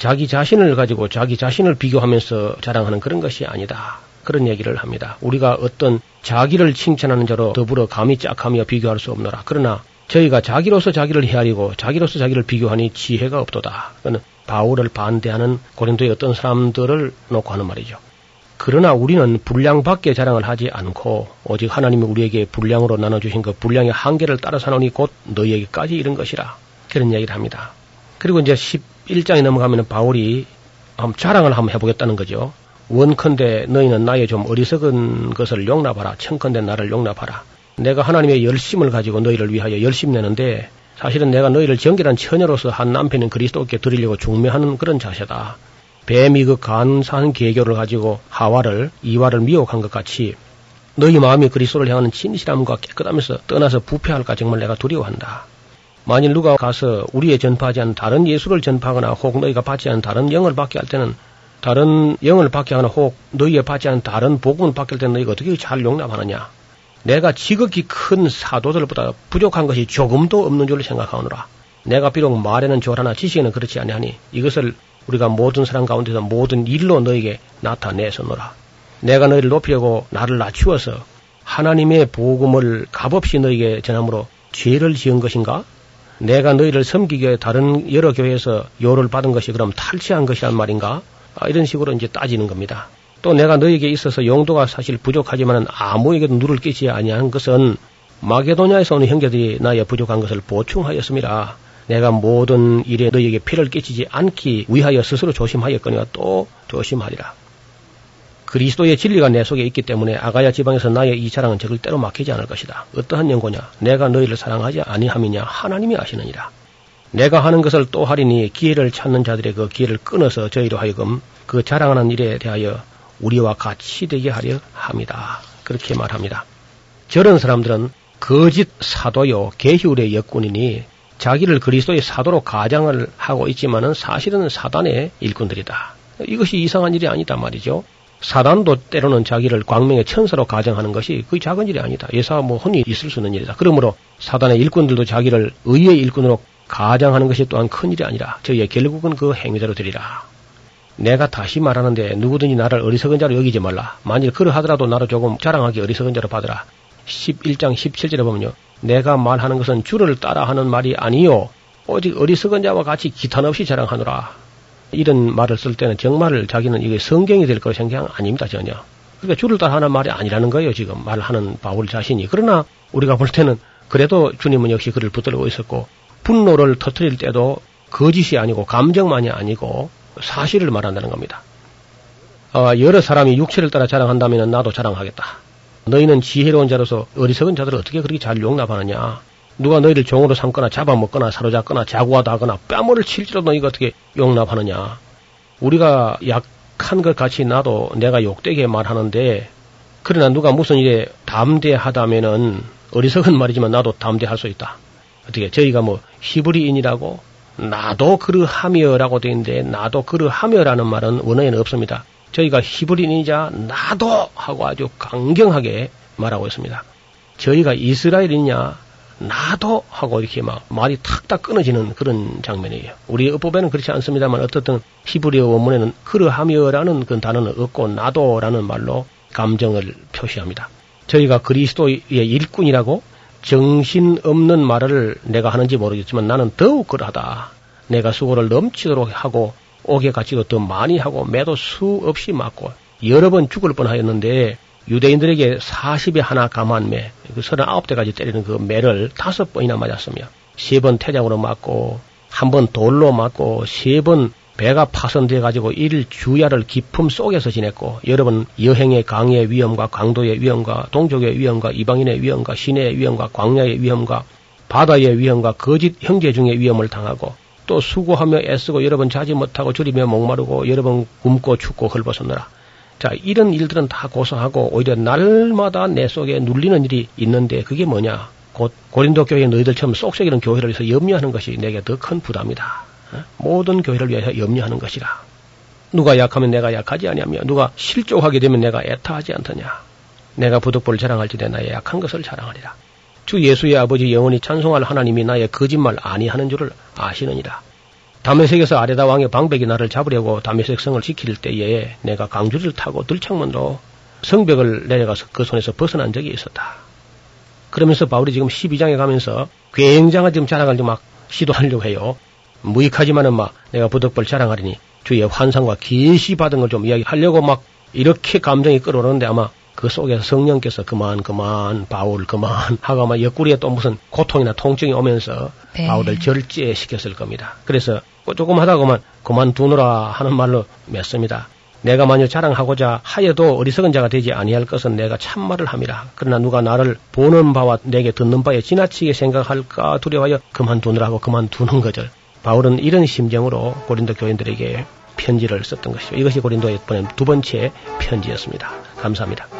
자기 자신을 가지고 자기 자신을 비교하면서 자랑하는 그런 것이 아니다. 그런 얘기를 합니다. 우리가 어떤 자기를 칭찬하는 자로 더불어 감히 짝하며 비교할 수 없노라. 그러나 저희가 자기로서 자기를 헤아리고 자기로서 자기를 비교하니 지혜가 없도다. 그는 바울을 반대하는 고린도의 어떤 사람들을 놓고 하는 말이죠. 그러나 우리는 분량밖에 자랑을 하지 않고 오직 하나님이 우리에게 분량으로 나눠주신 그 분량의 한계를 따라 사노니 곧 너희에게까지 이른 것이라. 그런 얘기를 합니다. 그리고 이제 11장에 넘어가면 바울이 한번 자랑을 한번 해보겠다는 거죠. 원컨대 너희는 나의 좀 어리석은 것을 용납하라. 청컨대 나를 용납하라. 내가 하나님의 열심을 가지고 너희를 위하여 열심 내는데 사실은 내가 너희를 정결한 처녀로서 한 남편인 그리스도께 드리려고 중매하는 그런 자세다. 뱀이 그 간사한 계교를 가지고 하와를 이와를 미혹한 것 같이 너희 마음이 그리스도를 향하는 진실함과 깨끗하면서 떠나서 부패할까 정말 내가 두려워한다. 만일 누가 가서 우리의 전파하지 않은 다른 예수를 전파하거나 혹 너희가 받지 않은 다른 영을 받게 할 때는 다른 영을 받게 하거나 혹 너희에 받지 않은 다른 복음을 받게 할 때는 너희가 어떻게 잘 용납하느냐. 내가 지극히 큰 사도들보다 부족한 것이 조금도 없는 줄 생각하노라. 내가 비록 말에는 좋으나 지식에는 그렇지 아니하니 이것을 우리가 모든 사람 가운데서 모든 일로 너에게 나타내서노라. 내가 너희를 높이려고 나를 낮추어서 하나님의 복음을 값없이 너에게 전함으로 죄를 지은 것인가? 내가 너희를 위해 다른 여러 교회에서 요를 받은 것이 그럼 탈취한 것이란 말인가? 아, 이런 식으로 이제 따지는 겁니다. 또 내가 너에게 있어서 용도가 사실 부족하지만 아무에게도 누를 끼치지 아니한 것은 마게도냐에서 오는 형제들이 나의 부족한 것을 보충하였습니다. 내가 모든 일에 너희에게 피를 끼치지 않기 위하여 스스로 조심하였거니와 또 조심하리라. 그리스도의 진리가 내 속에 있기 때문에 아가야 지방에서 나의 이 자랑은 절대로 막히지 않을 것이다. 어떠한 연고냐? 내가 너희를 사랑하지 아니함이냐? 하나님이 아시느니라. 내가 하는 것을 또 하리니 기회를 찾는 자들의 그 기회를 끊어서 저희로 하여금 그 자랑하는 일에 대하여 우리와 같이 되게 하려 합니다. 그렇게 말합니다. 저런 사람들은 거짓 사도요 개희울의 역군이니 자기를 그리스도의 사도로 가장을 하고 있지만은 사실은 사단의 일꾼들이다. 이것이 이상한 일이 아니다 말이죠. 사단도 때로는 자기를 광명의 천사로 가정하는 것이 거의 작은 일이 아니다. 예사가 뭐 흔히 있을 수 있는 일이다. 그러므로 사단의 일꾼들도 자기를 의의 일꾼으로 가장하는 것이 또한 큰 일이 아니라 저희의 결국은 그 행위대로 되리라. 내가 다시 말하는데 누구든지 나를 어리석은 자로 여기지 말라. 만일 그러하더라도 나를 조금 자랑하기 어리석은 자로 받으라. 11장 17절에 보면요. 내가 말하는 것은 주를 따라하는 말이 아니요. 오직 어리석은 자와 같이 기탄 없이 자랑하노라. 이런 말을 쓸 때는 정말 자기는 이게 성경이 될 거라 생각 아닙니다, 전혀. 그러니까 주를 따라 하는 말이 아니라는 거예요, 지금 말하는 바울 자신이. 그러나 우리가 볼 때는 그래도 주님은 역시 그를 붙들고 있었고 분노를 터뜨릴 때도 거짓이 아니고 감정만이 아니고 사실을 말한다는 겁니다. 어, 여러 사람이 육체를 따라 자랑한다면 나도 자랑하겠다. 너희는 지혜로운 자로서 어리석은 자들을 어떻게 그렇게 잘 용납하느냐. 누가 너희를 종으로 삼거나 잡아먹거나 사로잡거나 자구하다 하거나 뺨을 칠지라도 너희가 어떻게 용납하느냐. 우리가 약한 것 같이 나도 내가 욕되게 말하는데 그러나 누가 무슨 일에 담대하다면은 어리석은 말이지만 나도 담대할 수 있다. 어떻게 저희가 뭐 히브리인이라고 나도 그러하며라고 되어 있는데 나도 그러하며라는 말은 원어에는 없습니다. 저희가 히브리인이자 나도 하고 아주 강경하게 말하고 있습니다. 저희가 이스라엘이냐 나도 하고 이렇게 막 말이 탁탁 끊어지는 그런 장면이에요. 우리 어법에는 그렇지 않습니다만 어떻든 히브리어 원문에는 그러하며라는 그 단어는 없고 나도라는 말로 감정을 표시합니다. 저희가 그리스도의 일꾼이라고 정신 없는 말을 내가 하는지 모르겠지만 나는 더욱 그러하다. 내가 수고를 넘치도록 하고 옥에 갇히도 더 많이 하고 매도 수 없이 맞고 여러 번 죽을 뻔하였는데 유대인들에게 40에 하나 감한 매, 그 39대까지 때리는 그 매를 다섯 번이나 맞았으며 세 번 태장으로 맞고 한 번 돌로 맞고 세 번 배가 파손돼 가지고 일 주야를 기품 속에서 지냈고 여러 번 여행의 강의 위험과 강도의 위험과 동족의 위험과 이방인의 위험과 시내의 위험과 광야의 위험과 바다의 위험과 거짓 형제 중의 위험을 당하고 또 수고하며 애쓰고 여러 번 자지 못하고 줄이며 목마르고 여러 번 굶고 춥고 헐벗었느라 자 이런 일들은 다 고소하고 오히려 날마다 내 속에 눌리는 일이 있는데 그게 뭐냐 곧 고린도 교회 너희들처럼 쏙쏙이는 교회를 위해서 염려하는 것이 내게 더 큰 부담이다. 어? 모든 교회를 위해서 염려하는 것이라. 누가 약하면 내가 약하지 아니하며 누가 실족하게 되면 내가 애타하지 않더냐. 내가 부득불 자랑할지대 나의 약한 것을 자랑하리라. 주 예수의 아버지 영원히 찬송할 하나님이 나의 거짓말 아니하는 줄을 아시느니라. 다메섹에서 아레다 왕의 방백이 나를 잡으려고 다메섹 성을 지킬 때에 내가 강주를 타고 들창문으로 성벽을 내려가서 그 손에서 벗어난 적이 있었다. 그러면서 바울이 지금 12장에 가면서 굉장한 지금 자랑을 막 시도하려고 해요. 무익하지만은 막 내가 부득불 자랑하리니 주의 환상과 계시 받은 걸 좀 이야기하려고 막 이렇게 감정이 끌어오르는데 아마 그 속에서 성령께서 그만 그만 바울 그만 하고 아마 옆구리에 또 무슨 고통이나 통증이 오면서 네. 바울을 절제시켰을 겁니다. 그래서 조금 하다가만 그만두느라 하는 말로 맺습니다. 내가 만일 자랑하고자 하여도 어리석은 자가 되지 아니할 것은 내가 참말을 함이라. 그러나 누가 나를 보는 바와 내게 듣는 바에 지나치게 생각할까 두려워하여 그만두느라고 그만두는 거죠. 바울은 이런 심정으로 고린도 교인들에게 편지를 썼던 것이죠. 이것이 고린도에 보낸 두 번째 편지였습니다. 감사합니다.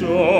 십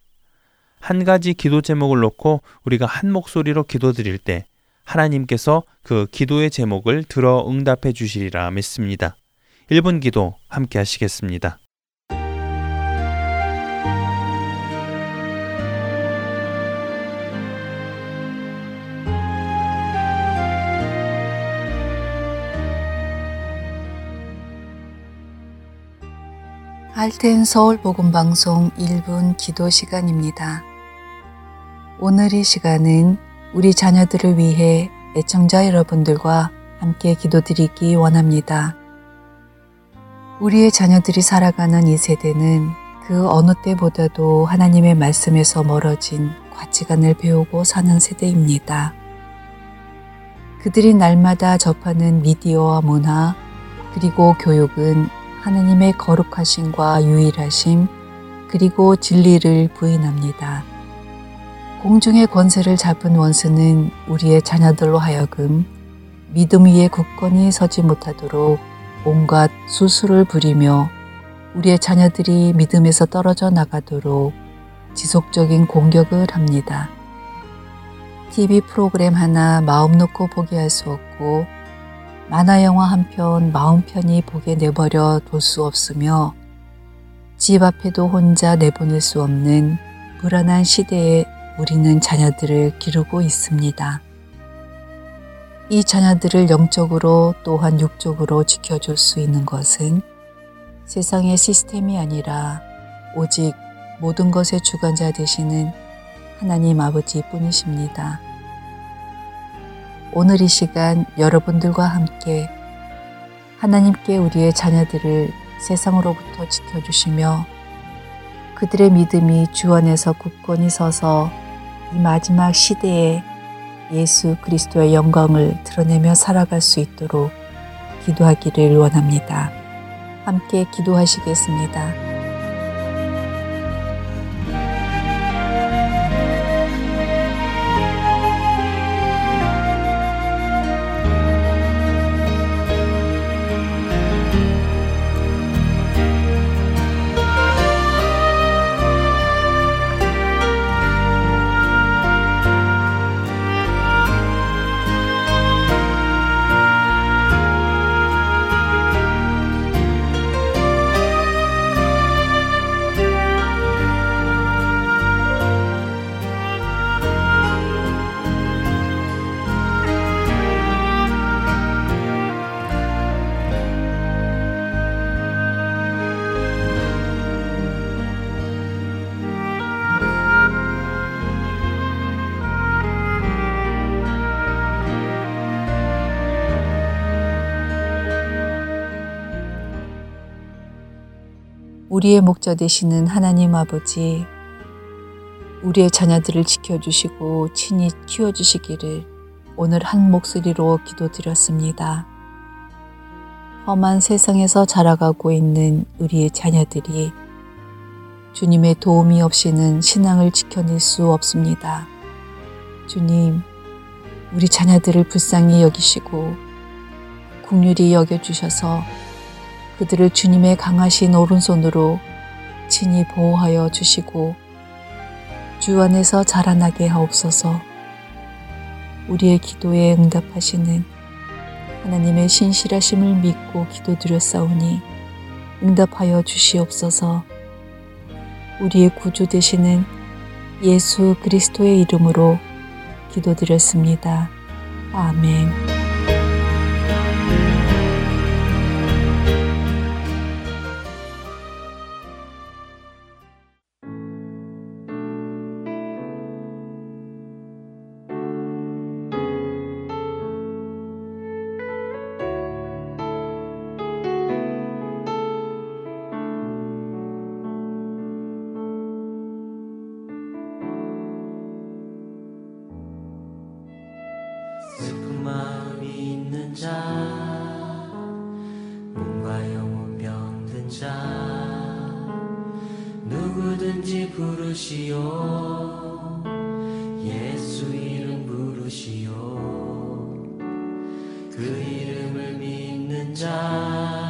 한 가지 기도 제목을 놓고 우리가 한 목소리로 기도드릴 때 하나님께서 그 기도의 제목을 들어 응답해 주시리라 믿습니다. 1분 기도 함께 하시겠습니다. 할텐 서울 복음 방송 1분 기도 시간입니다. 오늘 이 시간은 우리 자녀들을 위해 애청자 여러분들과 함께 기도드리기 원합니다. 우리의 자녀들이 살아가는 이 세대는 그 어느 때보다도 하나님의 말씀에서 멀어진 가치관을 배우고 사는 세대입니다. 그들이 날마다 접하는 미디어와 문화, 그리고 교육은 하나님의 거룩하심과 유일하심, 그리고 진리를 부인합니다. 공중의 권세를 잡은 원수는 우리의 자녀들로 하여금 믿음 위에 굳건히 서지 못하도록 온갖 수술을 부리며 우리의 자녀들이 믿음에서 떨어져 나가도록 지속적인 공격을 합니다. TV 프로그램 하나 마음 놓고 보게 할 수 없고 만화 영화 한 편 마음 편히 보게 내버려 둘 수 없으며 집 앞에도 혼자 내보낼 수 없는 불안한 시대에 우리는 자녀들을 기르고 있습니다. 이 자녀들을 영적으로 또한 육적으로 지켜줄 수 있는 것은 세상의 시스템이 아니라 오직 모든 것의 주관자 되시는 하나님 아버지 뿐이십니다. 오늘 이 시간 여러분들과 함께 하나님께 우리의 자녀들을 세상으로부터 지켜주시며 그들의 믿음이 주 안에서 굳건히 서서 이 마지막 시대에 예수 그리스도의 영광을 드러내며 살아갈 수 있도록 기도하기를 원합니다. 함께 기도하시겠습니다. 우리의 목자 되시는 하나님 아버지, 우리의 자녀들을 지켜주시고 친히 키워주시기를 오늘 한 목소리로 기도드렸습니다. 험한 세상에서 자라가고 있는 우리의 자녀들이 주님의 도움이 없이는 신앙을 지켜낼 수 없습니다. 주님, 우리 자녀들을 불쌍히 여기시고 국률이 여겨주셔서 그들을 주님의 강하신 오른손으로 친히 보호하여 주시고 주 안에서 자라나게 하옵소서 우리의 기도에 응답하시는 하나님의 신실하심을 믿고 기도드렸사오니 응답하여 주시옵소서 우리의 구주 되시는 예수 그리스도의 이름으로 기도드렸습니다. 아멘. 부르시오. 예수 이름 부르시오. 그 이름을 믿는 자.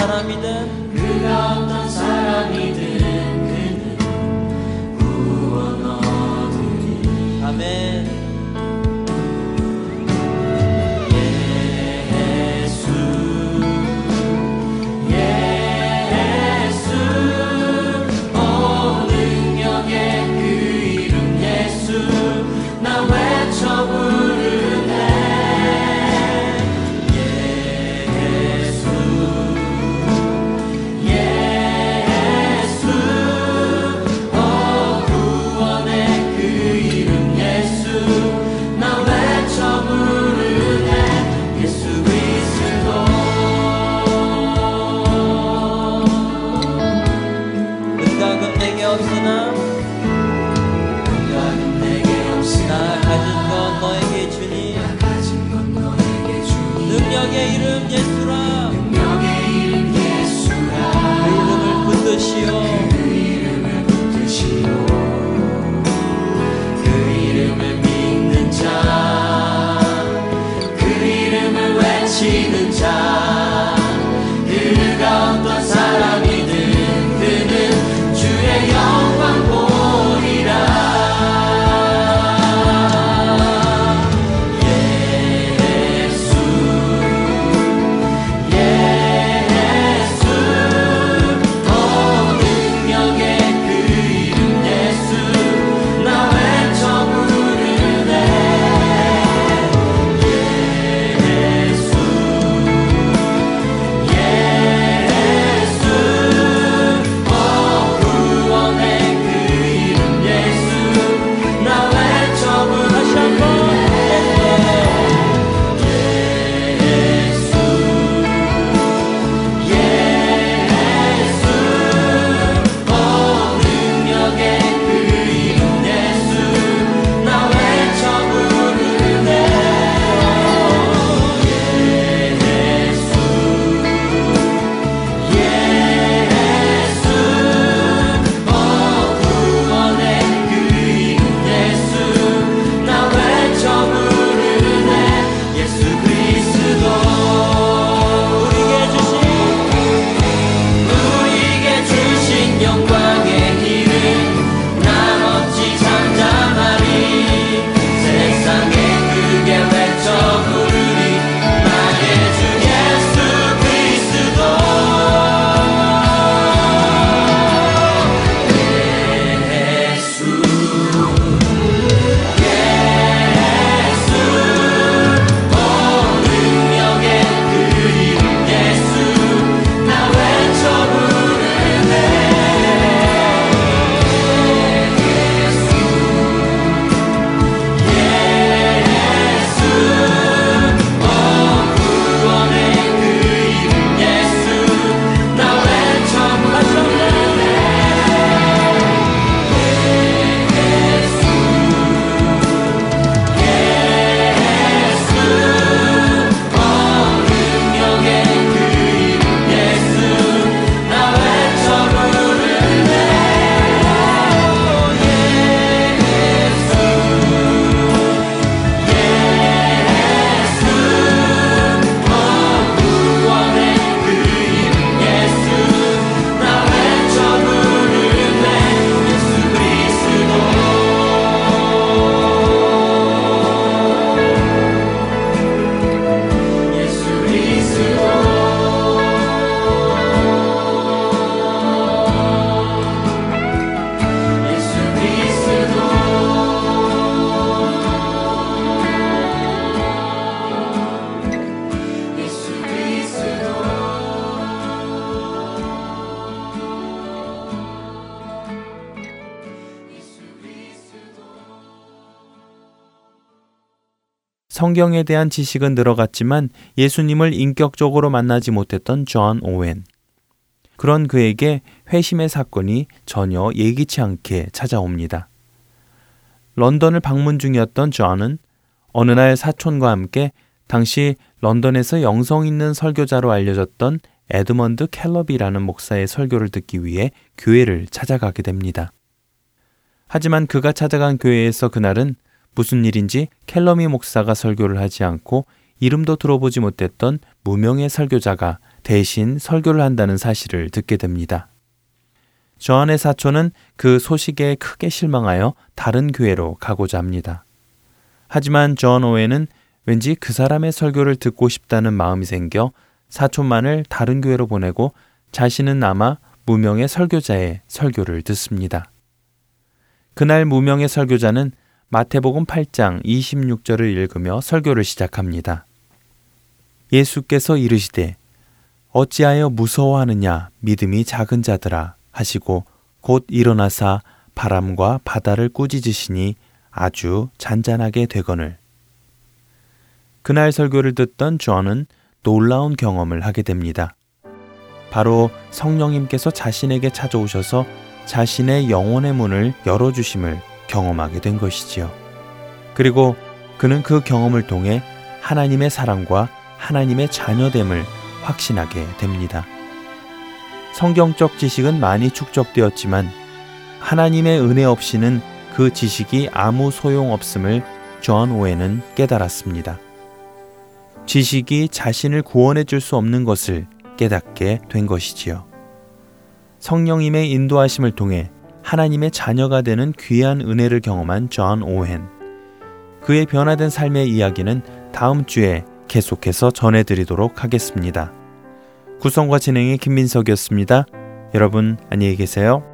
사람이든 성경에 대한 지식은 늘어갔지만 예수님을 인격적으로 만나지 못했던 존 오웬. 그런 그에게 회심의 사건이 전혀 예기치 않게 찾아옵니다. 런던을 방문 중이었던 존은 어느 날 사촌과 함께 당시 런던에서 영성 있는 설교자로 알려졌던 에드먼드 캘러미라는 목사의 설교를 듣기 위해 교회를 찾아가게 됩니다. 하지만 그가 찾아간 교회에서 그날은 무슨 일인지 켈러미 목사가 설교를 하지 않고 이름도 들어보지 못했던 무명의 설교자가 대신 설교를 한다는 사실을 듣게 됩니다. 저한의 사촌은 그 소식에 크게 실망하여 다른 교회로 가고자 합니다. 하지만 전 오웬은 왠지 그 사람의 설교를 듣고 싶다는 마음이 생겨 사촌만을 다른 교회로 보내고 자신은 아마 무명의 설교자의 설교를 듣습니다. 그날 무명의 설교자는 마태복음 8장 26절을 읽으며 설교를 시작합니다. 예수께서 이르시되 어찌하여 무서워하느냐 믿음이 작은 자들아 하시고 곧 일어나사 바람과 바다를 꾸짖으시니 아주 잔잔하게 되거늘. 그날 설교를 듣던 존은 놀라운 경험을 하게 됩니다. 바로 성령님께서 자신에게 찾아오셔서 자신의 영혼의 문을 열어주심을 경험하게 된 것이지요. 그리고 그는 그 경험을 통해 하나님의 사랑과 하나님의 자녀됨을 확신하게 됩니다. 성경적 지식은 많이 축적되었지만 하나님의 은혜 없이는 그 지식이 아무 소용 없음을 존 오웬은 깨달았습니다. 지식이 자신을 구원해 줄 수 없는 것을 깨닫게 된 것이지요. 성령님의 인도하심을 통해 하나님의 자녀가 되는 귀한 은혜를 경험한 존 오웬. 그의 변화된 삶의 이야기는 다음 주에 계속해서 전해드리도록 하겠습니다. 구성과 진행에 김민석이었습니다. 여러분 안녕히 계세요.